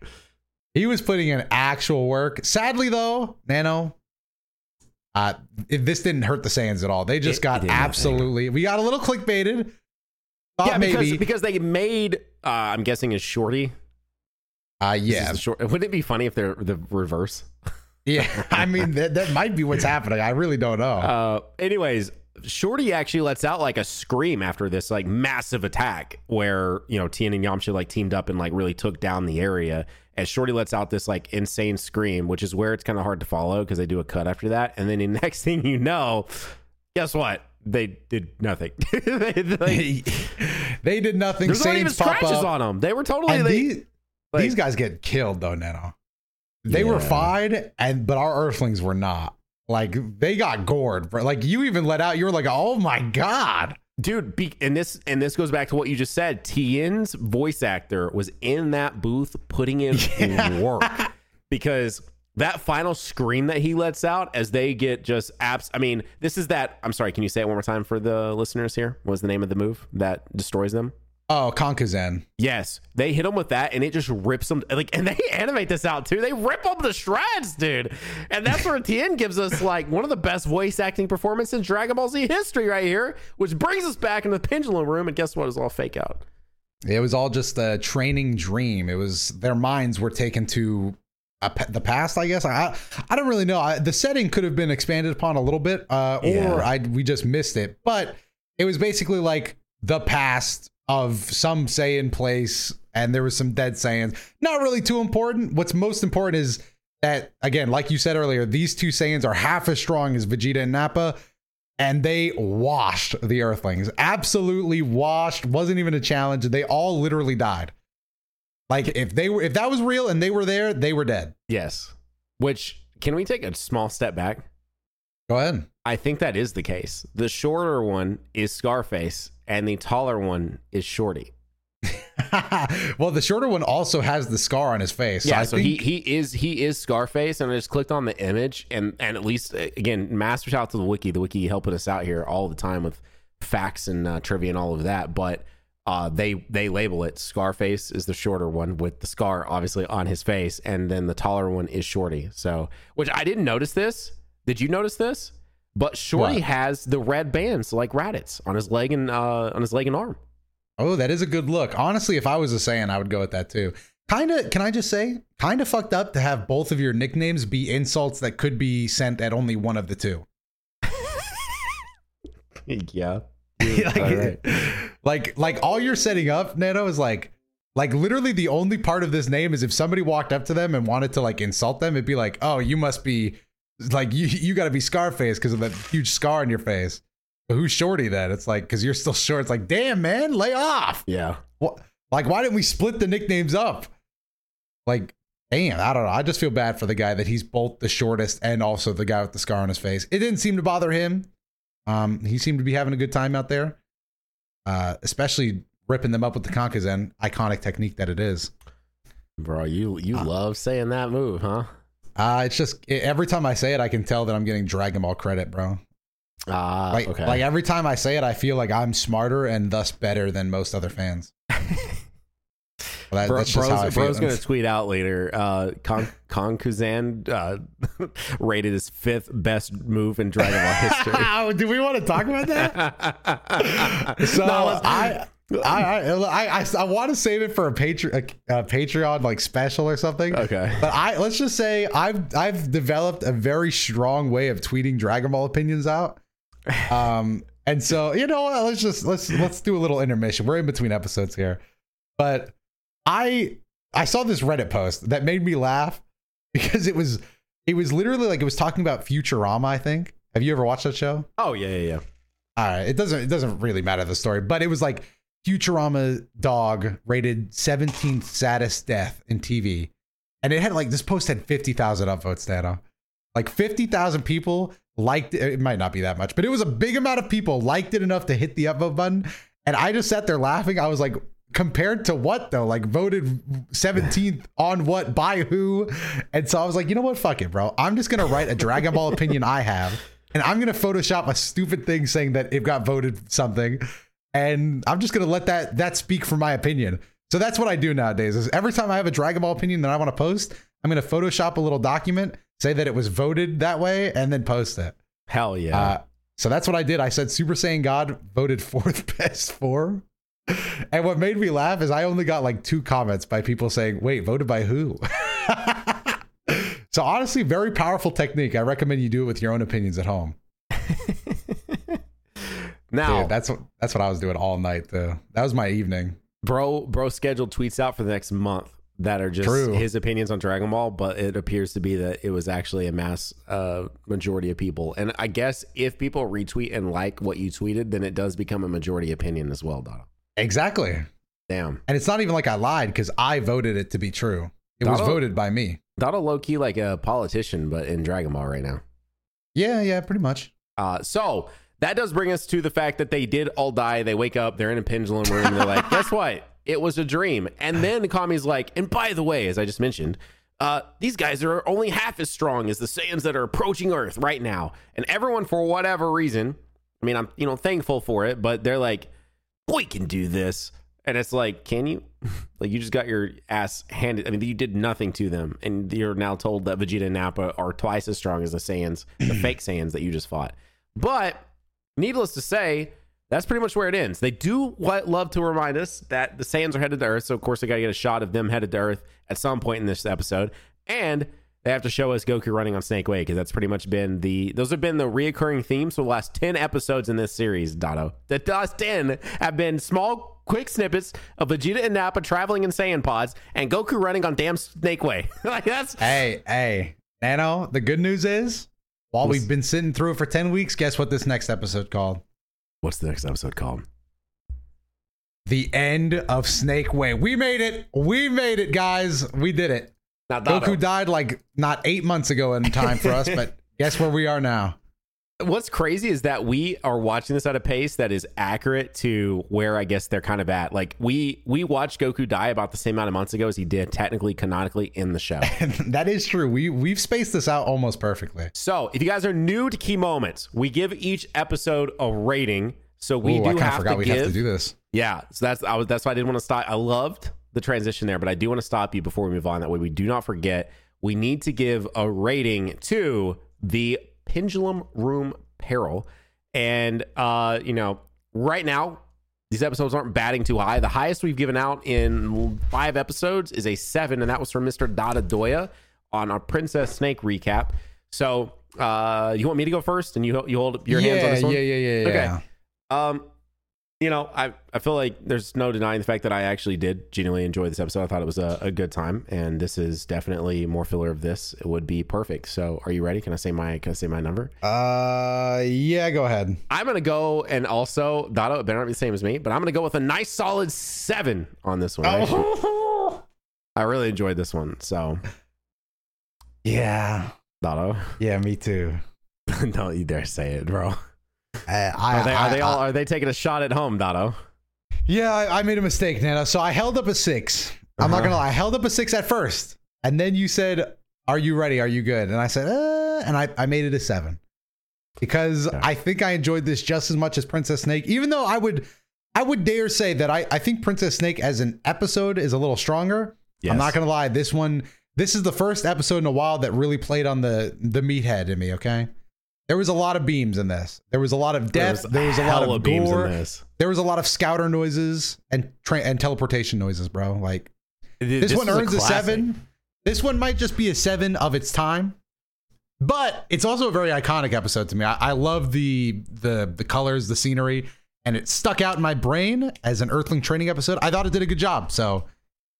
S2: He was putting in actual work. Sadly, though, Nano, uh, this didn't hurt the Saiyans at all. They just it, got it absolutely. We got a little clickbaited.
S1: yeah, because maybe. because they made. Uh, I'm guessing is Shorty.
S2: Uh, yeah.
S1: Short, wouldn't it be funny if they're the reverse?
S2: yeah, I mean that, that might be what's happening. I really don't know.
S1: Uh, anyways, Shorty actually lets out like a scream after this like massive attack where you know Tien and Yamcha like teamed up and like really took down the area as Shorty lets out this like insane scream, which is where it's kind of hard to follow because they do a cut after that. And then the next thing you know, guess what? they did nothing.
S2: they, they, they, did nothing.
S1: There's not even scratches on them. They were totally. They,
S2: these, like, these, guys get killed though, Neto. They yeah. were fine, and but our Earthlings were not. Like they got gored. bro. Like you even let out. You were like, oh my god
S1: dude be, and this and this goes back to what you just said tien's voice actor was in that booth putting in yeah. work because that final scream that he lets out as they get just apps i mean this is that i'm sorry can you say it one more time for the listeners here what was the name of the move that destroys them
S2: Oh, Kankazan.
S1: Yes, they hit him with that, and it just rips them. Like, and they animate this out too. They rip them to shreds, dude. And that's where Tien gives us like one of the best voice acting performances in Dragon Ball Z history, right here. Which brings us back into the pendulum room, and guess what? It's all fake out.
S2: It was all just a training dream. It was their minds were taken to a, the past, I guess. I I don't really know. I, the setting could have been expanded upon a little bit, uh, or yeah. I we just missed it. But it was basically like the past of some Saiyan place, and there was some dead Saiyans. Not really too important. What's most important is that, again, like you said earlier, these two Saiyans are half as strong as Vegeta and Nappa, and they washed the Earthlings. Absolutely washed. Wasn't even a challenge. They all literally died. Like if they were, if that was real and they were there, they were dead.
S1: Yes. Which can we take a small step back?
S2: Go ahead.
S1: I think that is the case. The shorter one is Scarface, and the taller one is Shorty.
S2: well, the shorter one also has the scar on his face.
S1: Yeah, so, so think... he he is he is Scarface, and I just clicked on the image, and and at least again, master shout out to the wiki, the wiki helping us out here all the time with facts and uh, trivia and all of that. But uh, they they label it Scarface is the shorter one with the scar obviously on his face, and then the taller one is Shorty. So, which I didn't notice this. Did you notice this? But Shorty what? has the red bands like Raditz on his leg and uh, on his leg and arm.
S2: Oh, that is a good look. Honestly, if I was a Saiyan, I would go with that too. Kind of, can I just say, kind of fucked up to have both of your nicknames be insults that could be sent at only one of the two.
S1: yeah.
S2: like, right. like, like all you're setting up, Neto, is like, like literally the only part of this name is if somebody walked up to them and wanted to like insult them, it'd be like, oh, you must be like you you got to be Scarface because of that huge scar on your face. But who's Shorty then? It's like because you're still short. It's like damn man, lay off.
S1: Yeah.
S2: What? Like why didn't we split the nicknames up? Like damn, I don't know. I just feel bad for the guy that he's both the shortest and also the guy with the scar on his face. It didn't seem to bother him. Um, he seemed to be having a good time out there. Uh, especially ripping them up with the Kankazan, iconic technique that it is.
S1: Bro, you you uh, love saying that move, huh?
S2: Uh, it's just every time I say it, I can tell that I'm getting Dragon Ball credit, bro.
S1: Ah,
S2: like,
S1: okay.
S2: Like every time I say it, I feel like I'm smarter and thus better than most other fans. well,
S1: that, Bro, that's just bro's, how I feel. Bro's gonna tweet out later. Uh, Con, Con Kuzan uh, rated his fifth best move in Dragon Ball history.
S2: Do we want to talk about that? so no, I I I I, I want to save it for a, Patre- a, a, Patreon like special or something.
S1: Okay.
S2: But I let's just say I've I've developed a very strong way of tweeting Dragon Ball opinions out. Um and so you know what, let's just let's let's do a little intermission. We're in between episodes here. But I I saw this Reddit post that made me laugh because it was it was literally like it was talking about Futurama, I think. Have you ever watched that show?
S1: Oh yeah, yeah, yeah.
S2: All right. It doesn't it doesn't really matter the story, but it was like Futurama dog rated 17th saddest death in TV. And it had like this post had 50,000 upvotes, Dano. Like 50,000 people liked it. It might not be that much, but it was a big amount of people liked it enough to hit the upvote button. And I just sat there laughing. I was like, compared to what though? Like voted 17th on what by who? And so I was like, you know what? Fuck it, bro. I'm just going to write a Dragon Ball opinion I have. And I'm going to Photoshop a stupid thing saying that it got voted something and I'm just gonna let that that speak for my opinion. So that's what I do nowadays. Is every time I have a Dragon Ball opinion that I want to post, I'm gonna Photoshop a little document, say that it was voted that way, and then post it.
S1: Hell yeah! Uh,
S2: so that's what I did. I said Super Saiyan God voted fourth best form. And what made me laugh is I only got like two comments by people saying, "Wait, voted by who?" so honestly, very powerful technique. I recommend you do it with your own opinions at home.
S1: Now
S2: Dude, that's what that's what I was doing all night though. That was my evening.
S1: Bro, bro scheduled tweets out for the next month. that are just
S2: True.
S1: his opinions on Dragon Ball, but it appears to be that it was actually a mass uh, majority of people. And I guess if people retweet and like what you tweeted, then it does become a majority opinion as well, Dotto.
S2: Exactly.
S1: Damn.
S2: And it's not even like I lied because I voted it to be true. It was voted by me.
S1: Dotto low key like a politician, but in Dragon Ball right now.
S2: Yeah, yeah, pretty much.
S1: Uh, so that does bring us to the fact that they did all die. They wake up, they're in a pendulum room. And they're like, guess what? It was a dream. And then Kami's like, and by the way, as I just mentioned, uh, these guys are only half as strong as the Saiyans that are approaching Earth right now. And everyone, for whatever reason, I mean, I'm you know thankful for it, but they're like, we can do this. And it's like, can you? Like, you just got your ass handed. I mean, you did nothing to them, and you're now told that Vegeta and Nappa are twice as strong as the Saiyans, the fake Saiyans that you just fought. But needless to say, that's pretty much where it ends. They do what love to remind us that the Saiyans are headed to Earth, so of course they got to get a shot of them headed to Earth at some point in this episode, and they have to show us Goku running on Snake Way because that's pretty much been the those have been the reoccurring themes for the last ten episodes in this series. Dotto, the last ten have been small. Quick snippets of Vegeta and Nappa traveling in Saiyan pods and Goku running on damn Snake Way. like that's
S2: Hey, hey, Nano, the good news is while
S1: What's-
S2: we've been sitting through it for 10 weeks, guess what this next episode called?
S1: what's the next episode called?
S2: The end of Snake Way. We made it. We made it, guys. We did it.
S1: Now, Dotto,
S2: Goku died like not eight months ago in time for us, but guess where we are now?
S1: What's crazy is that we are watching this at a pace that is accurate to where I guess they're kind of at. Like we we watched Goku die about the same amount of months ago as he did technically canonically in the show.
S2: That is true. We we've spaced this out almost perfectly.
S1: so if you guys are new to Ki Moments, we give each episode a rating. So we
S2: Ooh,
S1: do
S2: I kind of
S1: have
S2: forgot
S1: to
S2: we
S1: give.
S2: have to do this.
S1: Yeah, so that's I was that's why I didn't want to stop. I loved the transition there, but I do want to stop you before we move on. That way we do not forget. We need to give a rating to the Pendulum Room Peril, and uh, you know, right now these episodes aren't batting too high. The highest we've given out in five episodes is a seven, and that was from Mister Dotodoya on our Princess Snake recap. So, uh, you want me to go first, and you you hold your hands on this one?
S2: yeah, yeah, yeah, yeah.
S1: Okay. Um, you know, I I feel like there's no denying the fact that I actually did genuinely enjoy this episode. I thought it was a, a good time, and this is definitely more filler of this. It would be perfect. So, are you ready? Can I say my Can I say my number?
S2: Uh, yeah, go ahead.
S1: I'm gonna go, and also Dotto, it better not be the same as me, but I'm gonna go with a nice solid seven on this one. I
S2: Oh.
S1: I really enjoyed this one. So,
S2: Yeah,
S1: Dotto,
S2: yeah, me too.
S1: don't you dare say it, bro.
S2: I, I,
S1: Are they, are
S2: I-
S1: they all
S2: I-
S1: are they taking a shot at home, Dotto?
S2: yeah, I, I made a mistake, Nana. So I held up a 6 i I'm not
S1: Uh-huh.
S2: gonna lie. I held up a six at first, and then you said, "Are you ready? Are you good?" And I said, uh, and I, I made it a seven because
S1: Okay.
S2: I think I enjoyed this just as much as Princess Snake. Even though I would, I would dare say that I, I think Princess Snake as an episode is a little stronger.
S1: Yes.
S2: I'm not gonna lie. This one, this is the first episode in a while that really played on the the meathead in me. Okay, there was a lot of beams in this. There was a lot of death. There was, a lot of
S1: beams
S2: gore.
S1: in this.
S2: There was a lot of scouter noises and tra- and teleportation noises, bro. Like
S1: This,
S2: this, one earns a,
S1: classic.
S2: seven. This one might just be a seven of its time, but it's also a very iconic episode to me. I, I love the the the colors, the scenery, and it stuck out in my brain as an Earthling training episode. I thought it did a good job. So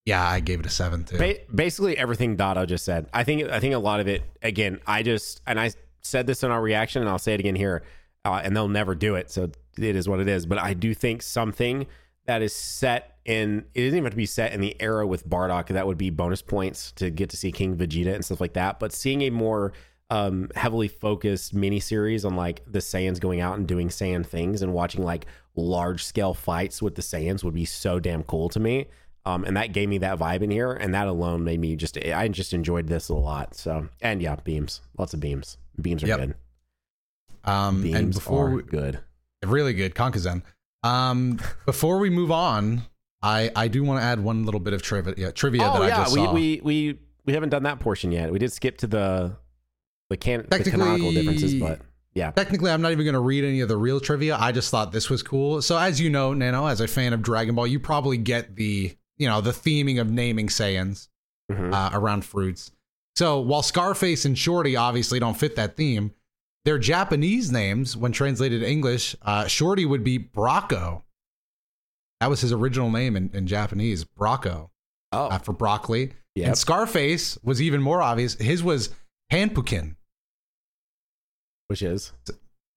S2: yeah, I gave it a seven too.
S1: Ba- basically everything Dotto just said. I think I think a lot of it. Again, I just and I said this in our reaction, and I'll say it again here. Uh, and they'll never do it, so it is what it is. But I do think something that is set in it doesn't even have to be set in the era with Bardock. That would be bonus points to get to see King Vegeta and stuff like that. But seeing a more um, heavily focused miniseries on like the Saiyans going out and doing Saiyan things and watching like large scale fights with the Saiyans would be so damn cool to me. Um, and that gave me that vibe in here, and that alone made me just I just enjoyed this a lot. So and yeah, beams, lots of beams. Beams are
S2: Yep.
S1: good.
S2: Um,
S1: Beams
S2: and before
S1: are
S2: we,
S1: good.
S2: really good Kankazen. Um, before we move on, I I do want to add one little bit of trivia yeah, trivia
S1: oh
S2: that I
S1: yeah,
S2: just
S1: we,
S2: saw.
S1: we we we haven't done that portion yet. We did skip to the the can the canonical differences, but yeah,
S2: Technically, I'm not even going to read any of the real trivia. I just thought this was cool. So, as you know, Nano, as a fan of Dragon Ball, you probably get the you know the theming of naming Saiyans
S1: Mhm.
S2: uh, around fruits. So, while Scarface and Shorty obviously don't fit that theme, their Japanese names, when translated to English, uh, Shorty would be Brocco. That was his original name in, in Japanese, Brocco.
S1: Oh,
S2: uh, for broccoli.
S1: Yep.
S2: And Scarface was even more obvious. His was panpukin,
S1: which is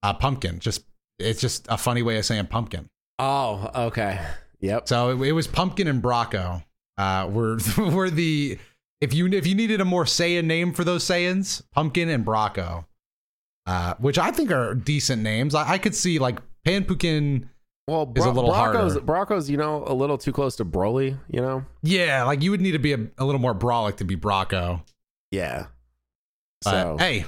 S2: uh, pumpkin. Just it's just a funny way of saying pumpkin.
S1: oh, okay, yep.
S2: So it, it was pumpkin and Bracco. Uh, were were the if you if you needed a more Saiyan name for those Saiyans, pumpkin and Bracco, uh, which I think are decent names. I, I could see like panpukin.
S1: Well,
S2: is a little
S1: Bracco's,
S2: harder.
S1: Bracco's, you know, a little too close to Broly. You know.
S2: Yeah, like you would need to be a, a little more brolic to be Brocco.
S1: Yeah.
S2: But,
S1: So
S2: hey,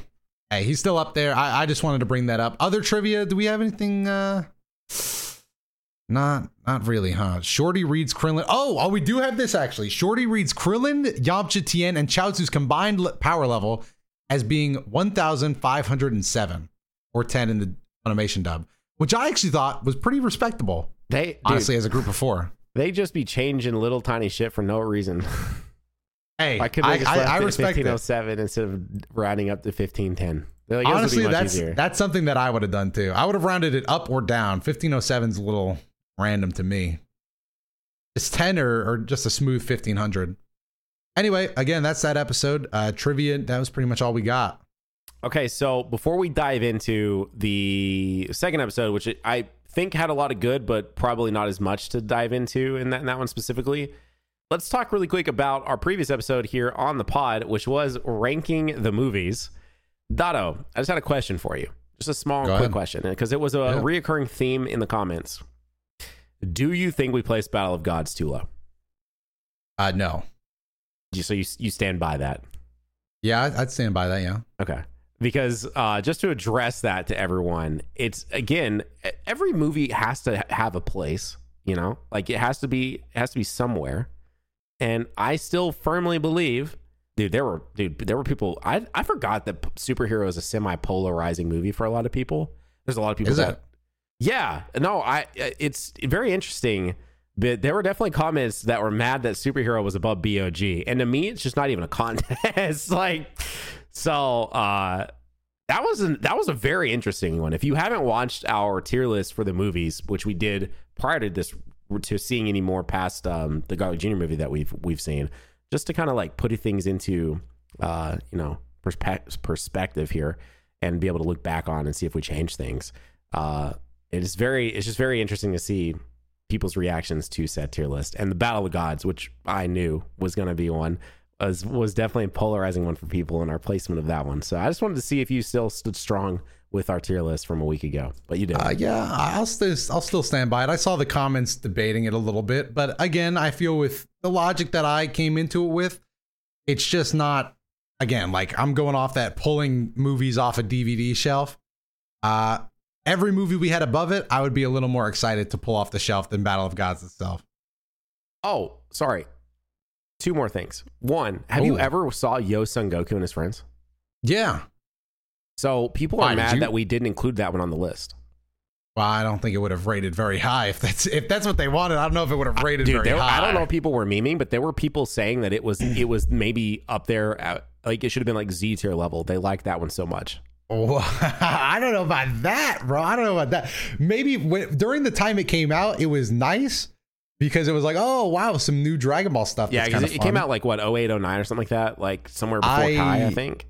S2: hey, he's still up there. I, I just wanted to bring that up. Other trivia? Do we have anything? Uh, not, not really, huh? Shorty reads Krillin. Oh, oh, we do have this actually. Shorty reads Krillin, Yamcha Tien, and Chaozu's combined le- power level as being 1,507 or 10 in the animation dub, which I actually thought was pretty respectable.
S1: they dude,
S2: Honestly, as a group of four.
S1: they just be changing little tiny shit for no reason.
S2: Hey, I,
S1: couldn't they just
S2: I, I respect it.
S1: 1507 instead of rounding up to 1510? Like, "This would be
S2: Honestly, that's
S1: easier.
S2: that's something that I would have done too. I would have rounded it up or down. 1507 is a little random to me. It's 10 or, or just a smooth 1500. Anyway, again, that's that episode. Uh, trivia, that was pretty much all we got.
S1: Okay, so before we dive into the second episode, which I think had a lot of good, but probably not as much to dive into in that, in that one specifically, let's talk really quick about our previous episode here on the pod, which was ranking the movies. Dotto, I just had a question for you. Just a small,
S2: Go
S1: quick
S2: ahead.
S1: question, because it was a
S2: Yeah.
S1: reoccurring theme in the comments. Do you think we placed Battle of Gods too low?
S2: Uh, no.
S1: So you you stand by that?
S2: Yeah, I'd- stand by that. Yeah.
S1: Okay. Because uh, just to address that to everyone, it's again, every movie has to have a place, you know, like it has to be, it has to be somewhere. And I still firmly believe, dude, there were, dude, there were people, I, I forgot that superhero is a semi polarizing movie for a lot of people. There's a lot of people
S2: Is
S1: that,
S2: it?
S1: Yeah, no, I, it's very interesting. But there were definitely comments that were mad that superhero was above BOG, and to me, it's just not even a contest. like, so uh, that was an, that was a very interesting one. If you haven't watched our tier list for the movies, which we did prior to this, to seeing any more past um, the Garlic Jr. movie that we've we've seen, just to kind of like put things into uh, you know perspe- perspective here, and be able to look back on and see if we change things. Uh, it is very it's just very interesting to see people's reactions to said tier list and the battle of gods which i knew was going to be one was was definitely a polarizing one for people in our placement of that one so i just wanted to see if you still stood strong with our tier list from a week ago but you did
S2: Uh, yeah, I'll still I'll still stand by it. I saw the comments debating it a little bit, but again, I feel with the logic that I came into it with, it's just not. Again, like I'm going off that pulling movies off a DVD shelf. Uh, every movie we had above it, I would be a little more excited to pull off the shelf than Battle of Gods itself.
S1: oh sorry two more things one have you ever saw yo son goku and his friends
S2: Yeah.
S1: so people are
S2: did
S1: mad that we didn't include that one on the list
S2: Well, I don't think it would have rated very high if that's if that's what they wanted. I don't know if it would have rated
S1: Dude,
S2: very high.
S1: I don't know if people were memeing, but there were people saying that it was it was maybe up there, at, like it should have been like Z tier level. They liked that one so much.
S2: Oh, I don't know about that, bro. I don't know about that. Maybe when, during the time it came out, it was nice because it was like, oh wow, some new Dragon Ball stuff.
S1: Yeah,
S2: that's
S1: 'cause
S2: kinda
S1: it, it came out like what 08, 09 or something like that, like somewhere before
S2: I-
S1: Kai, I think.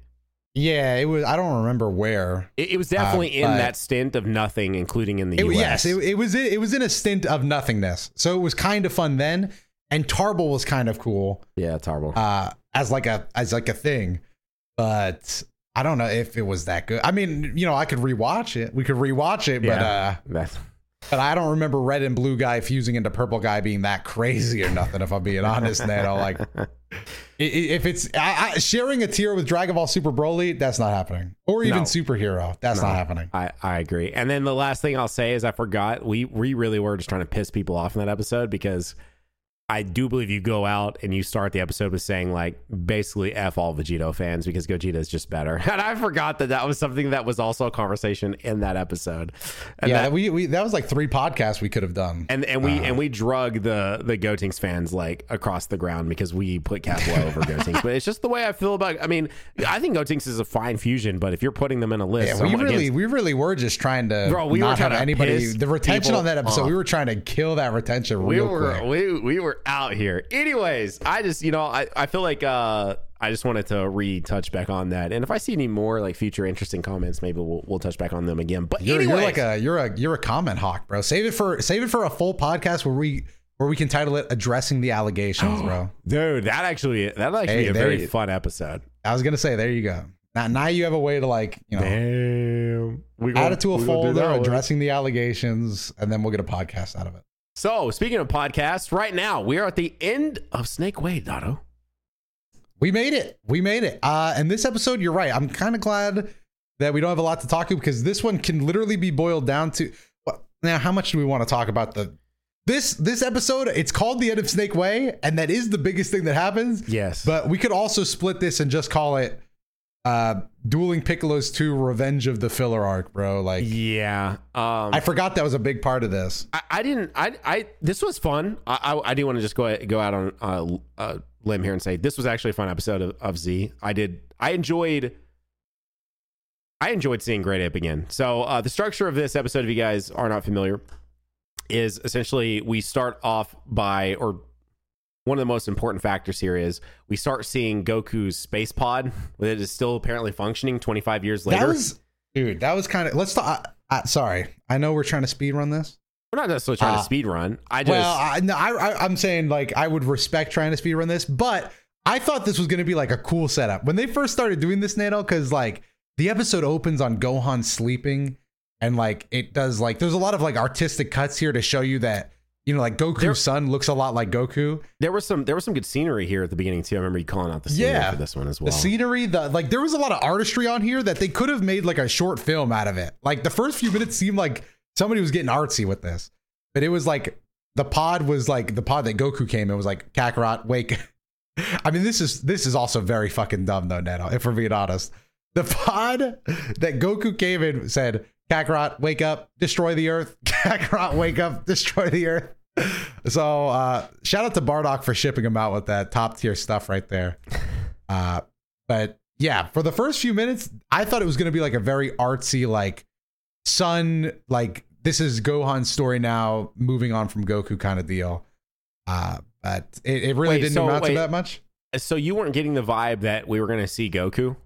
S2: Yeah, it was. I don't remember where.
S1: It, it was definitely in that stint of nothing, including in the
S2: It,
S1: US.
S2: yes, it, it was. It was in a stint of nothingness, so it was kind of fun then. And Tarble was kind of cool
S1: yeah, horrible.
S2: uh, as like a as like a thing, but I don't know if it was that good. I mean, you know, I could rewatch it. We could rewatch it, but uh, But I don't remember red and blue guy fusing into purple guy being that crazy or nothing. If I'm being honest, Nano, like if it's I, I, sharing a tier with Dragon Ball Super Broly, that's not happening. Or even
S1: No.
S2: superhero, that's
S1: No.
S2: not happening.
S1: I, I agree. And then the last thing I'll say is I forgot we we really were just trying to piss people off in that episode because I do believe you go out and you start the episode with saying like basically f all Vegito fans because Gogeta is just better. And I forgot that that was something that was also a conversation in that episode. And
S2: yeah,
S1: that,
S2: we, we that was like three podcasts we could have done.
S1: and and we
S2: Uh,
S1: and we drug the the Gotenks fans like across the ground because we put Kefla over Gotenks. But it's just the way I feel about. I mean, I think Gotenks is a fine fusion, but if you're putting them in a list,
S2: yeah, we really
S1: against-
S2: we really were just trying to
S1: Bro, we were
S2: not
S1: trying
S2: have anybody the retention on that episode.
S1: off.
S2: We were trying to kill that retention
S1: we were
S2: quick.
S1: we we were we're out here. Anyways, I just you know I, I feel like uh I just wanted to retouch back on that, and if I see any more like future interesting comments, maybe we'll we'll touch back on them again. But
S2: you're,
S1: anyways,
S2: you're like a you're a you're a comment hawk, bro. Save it for save it for a full podcast where we where we can title it "Addressing the Allegations," bro.
S1: dude, that actually that actually
S2: Hey,
S1: be a very
S2: you-
S1: fun episode.
S2: I was gonna say, there you go. Now, now you have a way to like you know
S1: Damn, we
S2: add it to a
S1: gonna
S2: folder, addressing the allegations, and then we'll get a podcast out of it.
S1: So speaking of podcasts, right now we are at the end of Snake Way, Dotto.
S2: We made it. We made it. Uh, and this episode, you're right. I'm kind of glad that we don't have a lot to talk to because this one can literally be boiled down to. Well, now, how much do we want to talk about the this this episode? It's called the end of Snake Way, and that is the biggest thing that happens.
S1: Yes,
S2: But we could also split this and just call it uh, "Dueling Piccolo's 2: Revenge of the Filler Arc," bro. Like,
S1: yeah. Um,
S2: I forgot that was a big part of this.
S1: I, I didn't. I. I. This was fun. I. I, I do want to just go go out on a, a limb here and say this was actually a fun episode of, of Z. I did. I enjoyed. I enjoyed seeing Great Ape again. So uh, the structure of this episode, if you guys are not familiar, is essentially we start off by or one of the most important factors here is we start seeing Goku's space pod, that is still apparently functioning 25 years later.
S2: That was, dude. That was kind of. Let's talk. Uh, uh, sorry, I know we're trying to speed run this.
S1: We're not necessarily trying
S2: Uh,
S1: to speed run. I just
S2: well, I, no, I, I, I'm saying like I would respect trying to speedrun this, but I thought this was going to be like a cool setup when they first started doing this, Nano, because like the episode opens on Gohan sleeping, and like it does like there's a lot of like artistic cuts here to show you that you know like Goku's
S1: There-
S2: son looks a lot like Goku.
S1: There was some there was some good scenery here at the beginning too. I remember you calling out the scenery
S2: Yeah.
S1: for this one as well.
S2: The scenery, the like there was a lot of artistry on here that they could have made like a short film out of it. Like the first few minutes seemed like somebody was getting artsy with this. But it was like the pod was like the pod that Goku came in was like Kakarot, wake. I mean, this is this is also very fucking dumb though, Neto, if we're being honest. The pod that Goku came in said, Kakarot, wake up, destroy the earth. Kakarot, wake up, destroy the earth. So uh shout out to Bardock for shipping him out with that top tier stuff right there. Uh but yeah, for the first few minutes, I thought it was gonna be like a very artsy, like sun, like this is Gohan's story now, moving on from Goku kind of deal. Uh but it, it really
S1: Wait,
S2: didn't
S1: so
S2: amount
S1: wait.
S2: to that much.
S1: So you weren't getting the vibe that we were going to see Goku.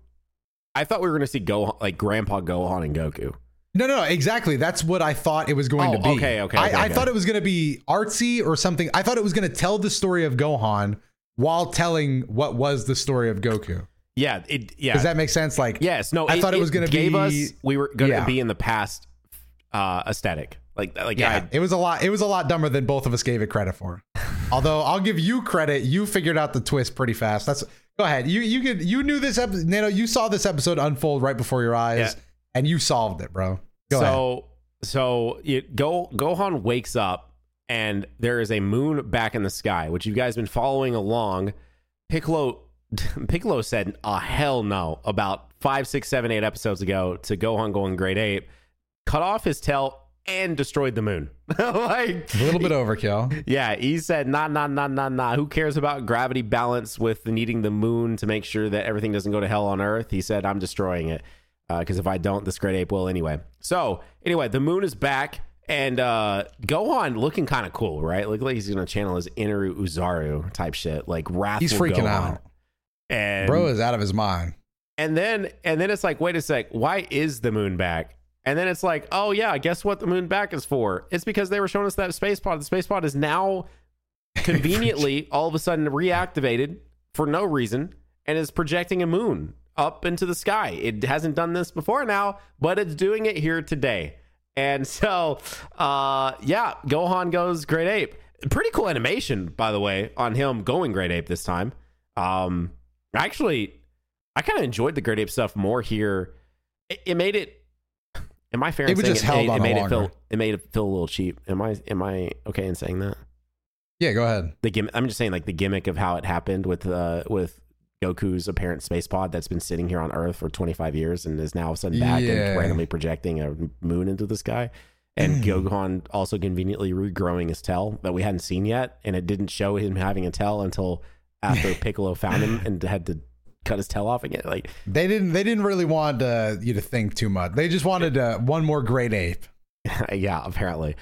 S1: I thought we were going to see Gohan, like Grandpa Gohan and Goku.
S2: No, no, no, exactly. That's what I thought it was going
S1: Oh,
S2: to be.
S1: okay, okay,
S2: I,
S1: okay,
S2: I
S1: okay.
S2: thought it was going to be artsy or something. I thought it was going to tell the story of Gohan while telling what was the story of Goku.
S1: Yeah, it yeah.
S2: Does that make sense? Like,
S1: yes, no.
S2: I thought it was gonna
S1: gave
S2: be-
S1: us we were going to
S2: Yeah.
S1: be in the past uh aesthetic. Like like
S2: yeah,
S1: I,
S2: it was a lot. It was a lot dumber than both of us gave it credit for. Although I'll give you credit, you figured out the twist pretty fast. That's go ahead. You you could you knew this episode. Nano, you saw this episode unfold right before your eyes,
S1: Yeah.
S2: and you solved it, bro. Go ahead.
S1: so so it, Go Gohan wakes up and there is a moon back in the sky, which you guys been following along. Piccolo Piccolo said a hell no about five, six, seven, eight episodes ago to Gohan going Great Ape, cut off his tail and destroyed the moon. like
S2: A little bit overkill.
S1: yeah, he said, nah, nah, nah, nah, nah. Who cares about gravity balance with needing the moon to make sure that everything doesn't go to hell on Earth? He said, I'm destroying it. Because if I don't, this great ape will anyway. So, anyway, the moon is back. And uh, Gohan looking kind of cool, right? Look like he's going to channel his inner Oozaru type shit. Like wrathful
S2: He's freaking
S1: Gohan.
S2: out.
S1: And,
S2: Bro is out of his mind.
S1: and then and then it's like, wait a sec, why is the moon back? And then it's like, oh yeah, guess what the moon back is for? It's because they were showing us that space pod. The space pod is now conveniently all of a sudden reactivated for no reason and is projecting a moon up into the sky. It hasn't done this before now, but it's doing it here today. And so, uh, yeah, Gohan goes Great Ape. Pretty cool animation, by the way, on him going Great Ape this time. Um, actually, I kind of enjoyed the Great Ape stuff more here. It, it made it. Am I fair?
S2: It was
S1: saying
S2: just
S1: it,
S2: held
S1: it,
S2: on
S1: it made it feel.
S2: longer.
S1: It made it feel a little cheap. Am I? Am I okay in saying that?
S2: Yeah, go ahead.
S1: the gimmick. I'm just saying, like the gimmick of how it happened with uh with Goku's apparent space pod that's been sitting here on Earth for 25 years and is now all of a sudden back
S2: Yeah.
S1: and randomly projecting a moon into the sky. And Gohan also conveniently regrowing his tail that we hadn't seen yet, and it didn't show him having a tail until after Piccolo found him and had to cut his tail off again. Like,
S2: They didn't. They didn't really want uh, you to think too much. They just wanted uh, one more great ape.
S1: yeah, apparently.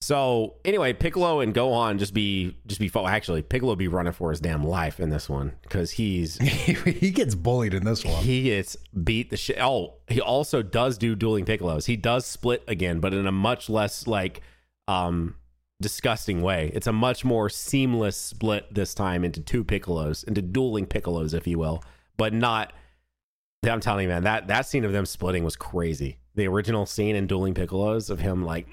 S1: So anyway, Piccolo and Gohan just be just be actually Piccolo be running for his damn life in this one because he's
S2: he gets bullied in this one.
S1: He gets beat the shit. Oh, he also does do dueling Piccolos. He does split again, but in a much less like um disgusting way. It's a much more seamless split this time into two Piccolos, into dueling Piccolos, if you will, but not. I'm telling you, man, that that scene of them splitting was crazy. The original scene in dueling Piccolos of him like.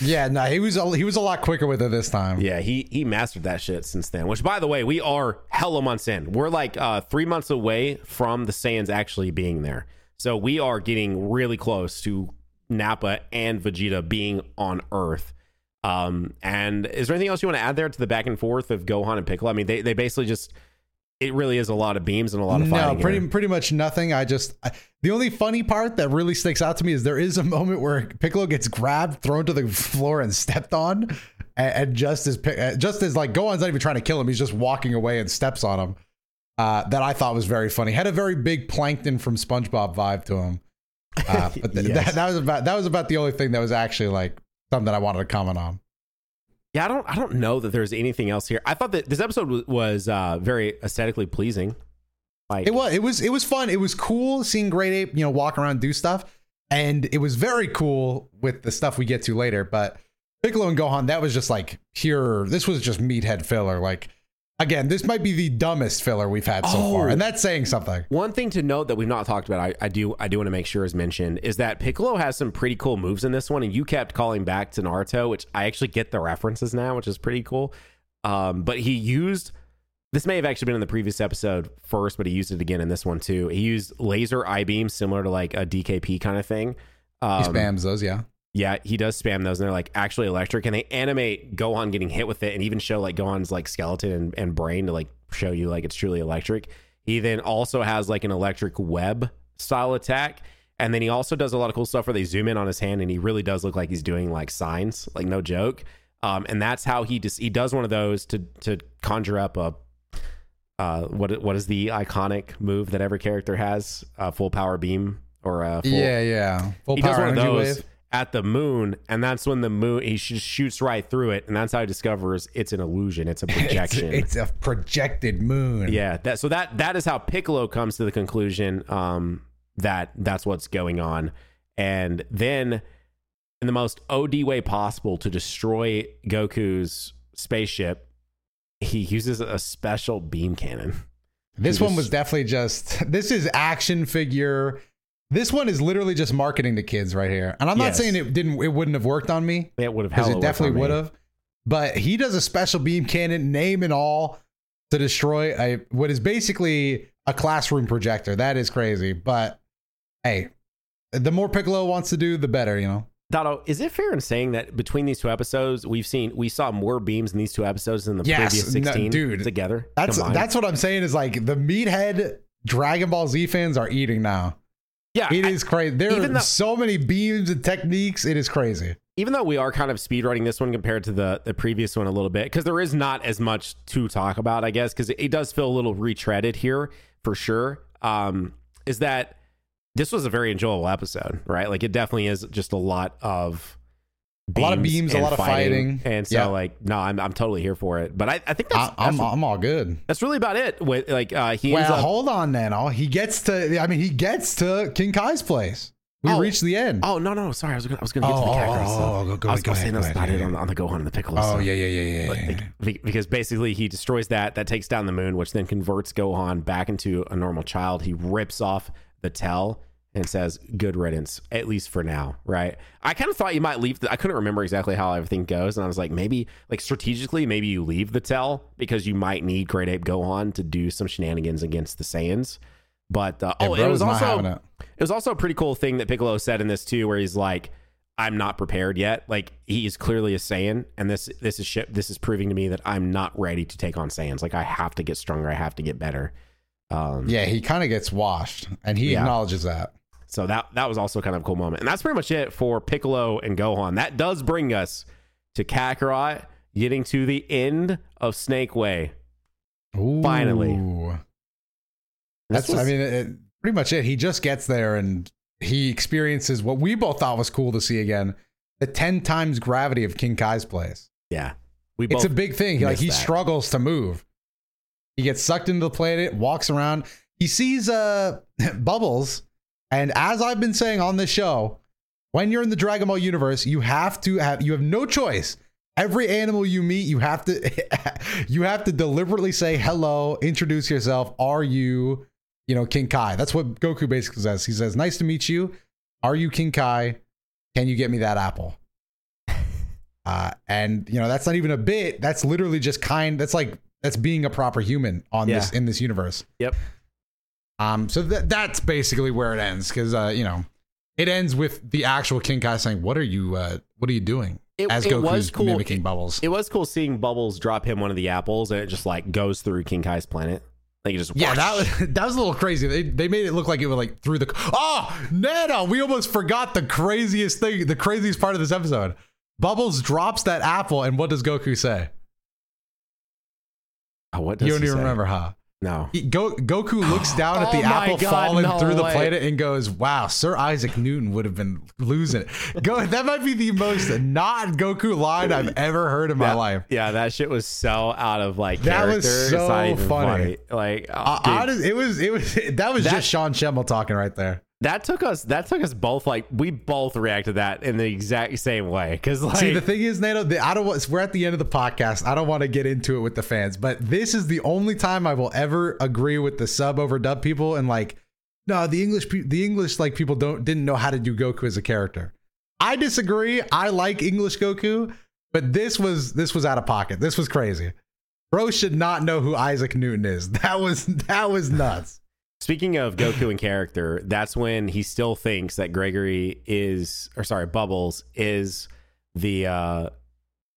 S2: Yeah, no, he was a, he was a lot quicker with it this time.
S1: Yeah, he he mastered that shit since then. Which, by the way, we are hella months in. We're like uh, three months away from the Saiyans actually being there. So we are getting really close to Nappa and Vegeta being on Earth. Um, and is there anything else you want to add there to the back and forth of Gohan and Piccolo? I mean, they they basically just it really is a lot of beams and a lot of fighting.
S2: No, pretty
S1: here.
S2: pretty much nothing. I just I, the only funny part that really sticks out to me is there is a moment where Piccolo gets grabbed, thrown to the floor, and stepped on, and, and just as uh, just as like Gohan's not even trying to kill him, he's just walking away and steps on him. Uh, that I thought was very funny. Had a very big Plankton from SpongeBob vibe to him. Uh, but th- yes. that, that was about that was about the only thing that was actually like something that I wanted to comment on.
S1: Yeah, I don't I don't know that there's anything else here. I thought that this episode was, uh, very aesthetically pleasing.
S2: Like it was it was it was fun. It was cool seeing Great Ape, you know, walk around do stuff. And it was very cool with the stuff we get to later, but Piccolo and Gohan, that was just like pure this was just meathead filler. Like Again, this might be the dumbest filler we've had so oh, far, and that's saying something.
S1: One thing to note that we've not talked about, I, I do, I do want to make sure is mentioned, is that Piccolo has some pretty cool moves in this one, and you kept calling back to Naruto, which I actually get the references now, which is pretty cool. Um, but he used this may have actually been in the previous episode first, but he used it again in this one too. He used laser eye beams, similar to like a DKP kind of thing.
S2: Um, he spams those, yeah.
S1: Yeah, he does spam those, and they're like actually electric, and they animate Gohan getting hit with it, and even show like Gohan's like skeleton and, and brain to like show you like it's truly electric. He then also has like an electric web style attack, and then he also does a lot of cool stuff where they zoom in on his hand, and he really does look like he's doing like signs, like no joke. Um, and that's how he just he does one of those to to conjure up a uh, what what is the iconic move that every character has? A full power beam or a full,
S2: yeah yeah
S1: full he power does one of those. Wave at the moon, and that's when the moon he just shoots right through it, and that's how he discovers it's an illusion, it's a projection,
S2: it's, it's, a projected moon.
S1: Yeah, that so that that is how Piccolo comes to the conclusion um, that that's what's going on, and then in the most OD way possible to destroy Goku's spaceship, he uses a special beam cannon.
S2: This one was definitely just this is action figure this one is literally just marketing to kids right here, and I'm not saying it didn't, it wouldn't have worked on me.
S1: It would have
S2: because it definitely would have. But he does a special beam cannon, name and all, to destroy a what is basically a classroom projector. That is crazy. But hey, the more Piccolo wants to do, the better, you know.
S1: Dotto, is it fair in saying that between these two episodes, we've seen we saw more beams in these two episodes than the yes, previous sixteen no, dude, together?
S2: That's combined? that's what I'm saying. Is like the meathead Dragon Ball Z fans are eating now. Yeah, it I, is crazy. There are though, so many beams and techniques. It is crazy.
S1: Even though we are kind of speedrunning this one compared to the the previous one a little bit, because there is not as much to talk about, I guess, because it, it, does feel a little retreaded here for sure. Um, is that this was a very enjoyable episode, right? Like it definitely is just a lot of
S2: a lot of beams, a lot of fighting,
S1: and so yeah. like no, I'm I'm totally here for it. But I, I think that's,
S2: I, am I'm, I'm all good.
S1: That's really about it. With like uh, he
S2: well,
S1: up,
S2: hold on then. Oh, he gets to. I mean, he gets to King Kai's place. We oh, reached the end.
S1: Oh no no sorry I was gonna I was gonna get oh, to the Kakarot oh, stuff. Oh, go, go, I was go gonna say that's not it on, on the Gohan and the Piccolo.
S2: Oh
S1: stuff.
S2: yeah yeah yeah yeah. yeah.
S1: Like, because basically he destroys that that takes down the moon, which then converts Gohan back into a normal child. He rips off the tell and says good riddance at least for now right i kind of thought you might leave the, i couldn't remember exactly how everything goes and i was like maybe like strategically maybe you leave the tell because you might need great ape gohan to do some shenanigans against the saiyans but uh, oh it was also it. it was also a pretty cool thing that piccolo said in this too where he's like i'm not prepared yet like he is clearly a saiyan and this this is ship this is proving to me that i'm not ready to take on saiyans like i have to get stronger i have to get better
S2: um, yeah, he kind of gets washed, and he yeah. acknowledges that.
S1: So that that was also kind of a cool moment. And that's pretty much it for Piccolo and Gohan. That does bring us to Kakarot getting to the end of Snake Way. Ooh. Finally.
S2: That's was, I mean it, pretty much it. He just gets there and he experiences what we both thought was cool to see again. the 10 times gravity of King Kai's place.
S1: Yeah. We
S2: It's a big thing. Like he
S1: that.
S2: struggles to move. He gets sucked into the planet, walks around. He sees uh bubbles. And as I've been saying on this show, when you're in the Dragon Ball universe, you have to have you have no choice. Every animal you meet, you have to you have to deliberately say hello, introduce yourself. Are you, you know, King Kai? That's what Goku basically says. He says, "Nice to meet you. Are you King Kai? Can you get me that apple?" Uh, and you know that's not even a bit. That's literally just kind. That's like that's being a proper human on
S1: Yeah.
S2: this in this universe.
S1: Yep.
S2: Um. So that that's basically where it ends because uh you know it ends with the actual King Kai saying, "What are you? Uh, what are you doing?"
S1: It,
S2: As
S1: it
S2: Goku's
S1: was cool.
S2: mimicking Bubbles.
S1: It was cool seeing Bubbles drop him one of the apples and it just like goes through King Kai's planet. Like it just
S2: yeah, that was that was a little crazy. They they made it look like it was like through the oh Nana. We almost forgot the craziest thing, the craziest part of this episode. Bubbles drops that apple, and what does Goku say?
S1: Oh, what does
S2: you don't even
S1: say?
S2: remember, huh?
S1: No.
S2: He- Go, Goku looks down at the
S1: Oh
S2: apple
S1: God,
S2: falling
S1: no
S2: through the
S1: way.
S2: planet and goes, "Wow, Sir Isaac Newton would have been losing it." Go, that might be the most not Goku line I've ever heard in my
S1: yeah,
S2: life.
S1: Yeah, that shit was so out of like
S2: That
S1: character.
S2: was so
S1: not even
S2: funny.
S1: Like oh,
S2: Uh, honest- it was, it was, that was
S1: That-
S2: just Sean Schemmel talking right there.
S1: That took us that took us both like we both reacted to that in the exact same way because like
S2: See, the thing is, Nato, the, I don't. want- We're at the end of the podcast. I don't want to get into it with the fans, but this is the only time I will ever agree with the sub over dub people and like, no, the English, the English like people don't didn't know how to do Goku as a character. I disagree. I like English Goku, but this was this was out of pocket. This was crazy. Bro should not know who Isaac Newton is. That was that was nuts.
S1: Speaking of Goku and character, that's when he still thinks that Gregory is, or sorry, Bubbles is the uh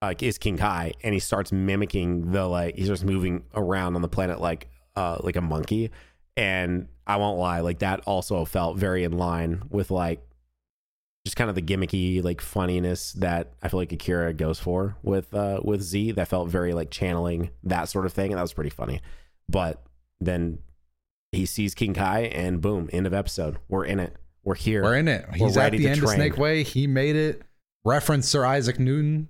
S1: like is King Kai, and he starts mimicking the like he starts moving around on the planet like uh like a monkey. And I won't lie, like that also felt very in line with like just kind of the gimmicky like funniness that I feel like Akira goes for with uh with Z. That felt very like channeling that sort of thing, and that was pretty funny. But then he sees King Kai, and boom, end of episode. We're in it. We're here.
S2: We're in it.
S1: We're
S2: He's at the end of. Snake Way. He made it. Reference Sir Isaac Newton.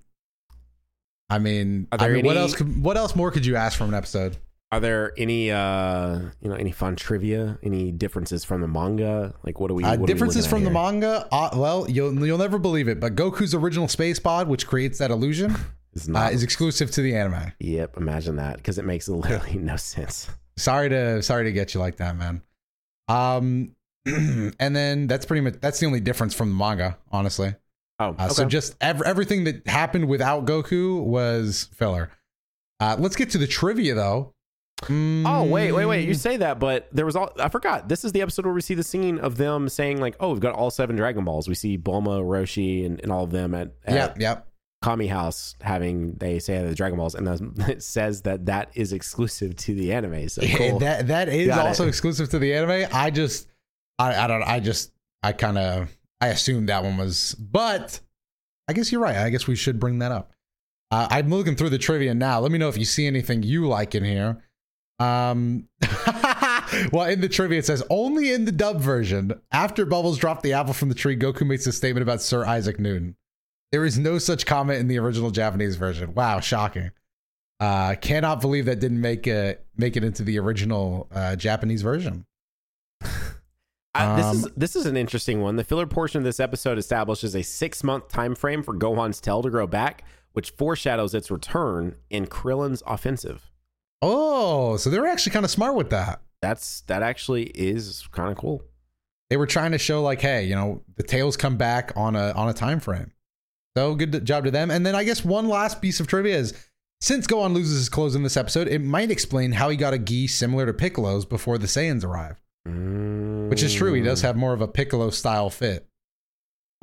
S2: I mean, I mean, what else? Could, what else more could you ask from an episode?
S1: Are there any uh you know any fun trivia? Any differences from the manga? Like what do we?
S2: Uh,
S1: what are we
S2: differences from
S1: at
S2: the manga. Uh, well, you'll you'll never believe it, but Goku's original space pod, which creates that illusion, uh,
S1: not.
S2: is exclusive to the anime.
S1: yep, imagine that because it makes literally no sense.
S2: Sorry to sorry to get you like that, man. Um, and then that's pretty much that's the only difference from the manga, honestly.
S1: Oh,
S2: Uh, So just ev- everything that happened without Goku was filler. Uh, let's get to the trivia though.
S1: Oh wait, wait, wait! You
S2: Mm,
S1: say that, but there was all I forgot. This is the episode where we see the scene of them saying like, "Oh, we've got all seven Dragon Balls." We see Bulma, Roshi, and, and all of them at, at
S2: Yep, yep.
S1: Kami House having they say the Dragon Balls, and it says that that is exclusive to the anime. So cool.
S2: that that is
S1: Got it.
S2: also exclusive to the anime. I just I I don't I just I kind of I assumed that one was, but I guess you're right. I guess we should bring that up. Uh, I'm looking through the trivia now. Let me know if you see anything you like in here. Um, well, in the trivia it says only in the dub version. After Bubbles dropped the apple from the tree, Goku makes a statement about Sir Isaac Newton. There is no such comment in the original Japanese version. Wow, shocking. Uh, cannot believe that didn't make it make it into the original uh, Japanese version.
S1: I, this is
S2: Um,
S1: this is an interesting one. The filler portion of this episode establishes a six month time frame for Gohan's tail to grow back, which foreshadows its return in Krillin's offensive.
S2: Oh, so they were actually kind of smart with that.
S1: That's that actually is kind of cool.
S2: They were trying to show like, hey, you know, the tails come back on a on a time frame. So good job to them. And then I guess one last piece of trivia is since Gohan loses his clothes in this episode, it might explain how he got a gi similar to Piccolo's before the Saiyans arrive. Which is true. He does mm. have more of a Piccolo style fit.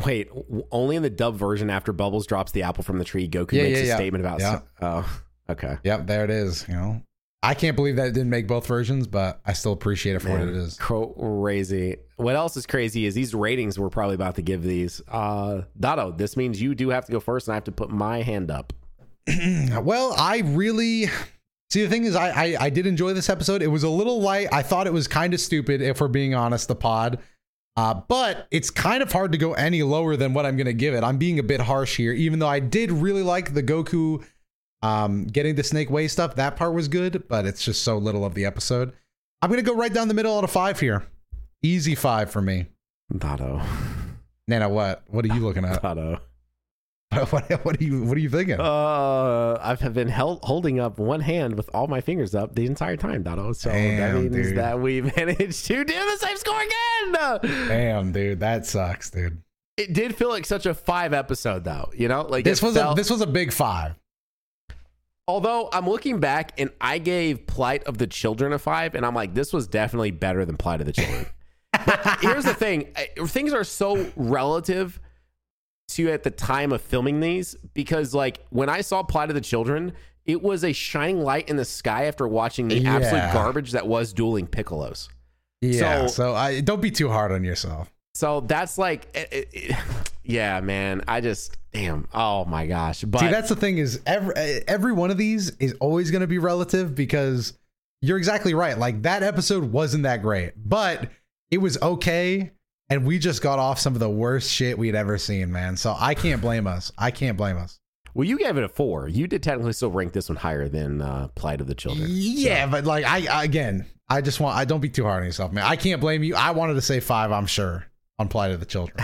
S1: Wait, only in the dub version after Bubbles drops the apple from the tree, Goku
S2: Yeah,
S1: makes
S2: yeah,
S1: a
S2: yeah.
S1: statement about.
S2: Yeah.
S1: Oh, okay.
S2: Yep, there it is. You know, I can't believe that it didn't make both versions, but I still appreciate it for what
S1: Man,
S2: it is.
S1: Crazy. What else is crazy is these ratings we're probably about to give these. Uh Dotto, this means you do have to go first and I have to put my hand up.
S2: well, I really see. The thing is, I, I I did enjoy this episode. It was a little light. I thought it was kind of stupid, if we're being honest. The pod, Uh, but it's kind of hard to go any lower than what I'm going to give it. I'm being a bit harsh here, even though I did really like the Goku um, getting the Snake Way stuff. That part was good, but it's just so little of the episode. I'm going to go right down the middle out of five here. Easy five for me.
S1: Dotto.
S2: Nana, what? What are you looking at?
S1: Dotto.
S2: what, what are you What are you thinking?
S1: Uh, I've been held, holding up one hand with all my fingers up the entire time, Dotto. So
S2: Damn,
S1: that means
S2: dude.
S1: that we managed to do the same score again.
S2: Damn, dude, that sucks, dude.
S1: It did feel like such a five episode, though. You know, like
S2: This was
S1: felt-
S2: a this was a big five.
S1: Although I'm looking back and I gave Plight of the Children a five, and I'm like, this was definitely better than Plight of the Children. but here's the thing things are so relative to at the time of filming these because, like, when I saw Plight of the Children, it was a shining light in the sky after watching the absolute garbage that was dueling Piccolos.
S2: Yeah.
S1: So-
S2: So, I don't be too hard on yourself.
S1: So that's like, it- it- yeah, man. I just, damn. Oh my gosh. But
S2: See, that's the thing is every every one of these is always going to be relative because you're exactly right. Like that episode wasn't that great, but it was okay, and we just got off some of the worst shit we'd ever seen, man. So I can't blame us. I can't blame us.
S1: well, you gave it a four. You did technically still rank this one higher than uh, Plight of the Children.
S2: Yeah, but like I, I again, I just want I don't be too hard on yourself, man. I can't blame you. I wanted to say five. I'm sure on Plight of the Children.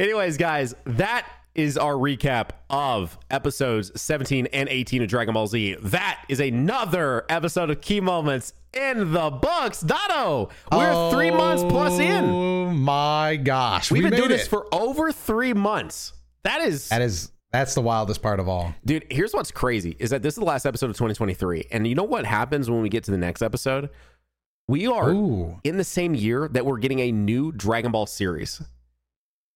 S1: Anyways, guys, that is our recap of episodes 17 and 18 of Dragon Ball Z. That is another episode of Ki Moments in the books. Dotto, we're three months plus in.
S2: Oh my gosh,
S1: We've
S2: we
S1: been doing
S2: made
S1: this for over three months. That is,
S2: That is that's the wildest part of all.
S1: dude. Here's what's crazy: is that this is the last episode of 2023, and you know what happens when we get to the next episode? We are
S2: Ooh,
S1: in the same year that we're getting a new Dragon Ball series.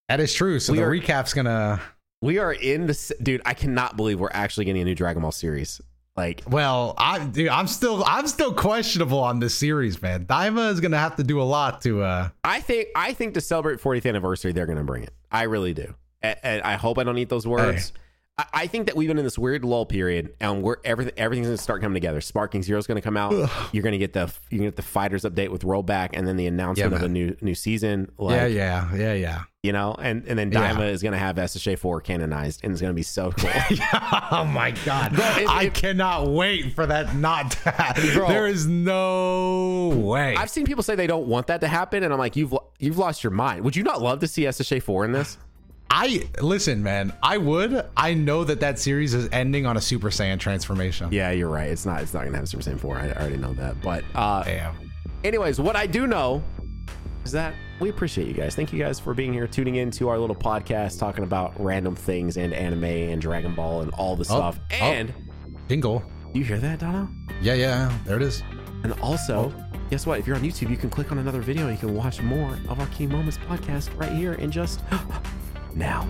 S2: That is true. So
S1: We
S2: the
S1: are-
S2: recap's gonna.
S1: We are in the dude. I cannot believe we're actually getting a new Dragon Ball series. Like,
S2: Well, I dude, I'm still I'm still questionable on this series, man. Daima is gonna have to do a lot to. uh
S1: I think I think to celebrate 40th anniversary, they're to bring it. I really do. And, and I hope I don't eat those words. I, I think that we've been in this weird lull period, and we're everything everything's going to start coming together. Sparking Zero's going to come out. You're going to get the you get the fighters update with rollback, and then the announcement
S2: Yeah,
S1: of a
S2: man.
S1: new new season. Like,
S2: yeah, yeah, yeah, yeah.
S1: you know, and and then
S2: Yeah.
S1: Daima is going to have SSJ four canonized, and it's going to be so cool.
S2: oh my god,
S1: it-
S2: I
S1: it-
S2: cannot wait for that not to happen.
S1: Bro.
S2: there is no way.
S1: I've seen people say they don't want that to happen, and I'm like, you've lo- you've lost your mind. Would you not love to see SSJ four in this?
S2: I listen, man. I would. I know that that series is ending on a Super Saiyan transformation.
S1: Yeah, you're right. It's not. It's not gonna have Super Saiyan four. I already know that. But uh,
S2: Damn.
S1: anyways, what I do know is that we appreciate you guys. Thank you guys for being here, tuning in to our little podcast, talking about random things and anime and Dragon Ball and all the stuff.
S2: oh.
S1: And
S2: Jingle.
S1: you hear that, Dono?
S2: Yeah, yeah. There it is.
S1: And also, guess what? If you're on YouTube, you can click on another video. You can watch more of our Ki Moments podcast right here in just now.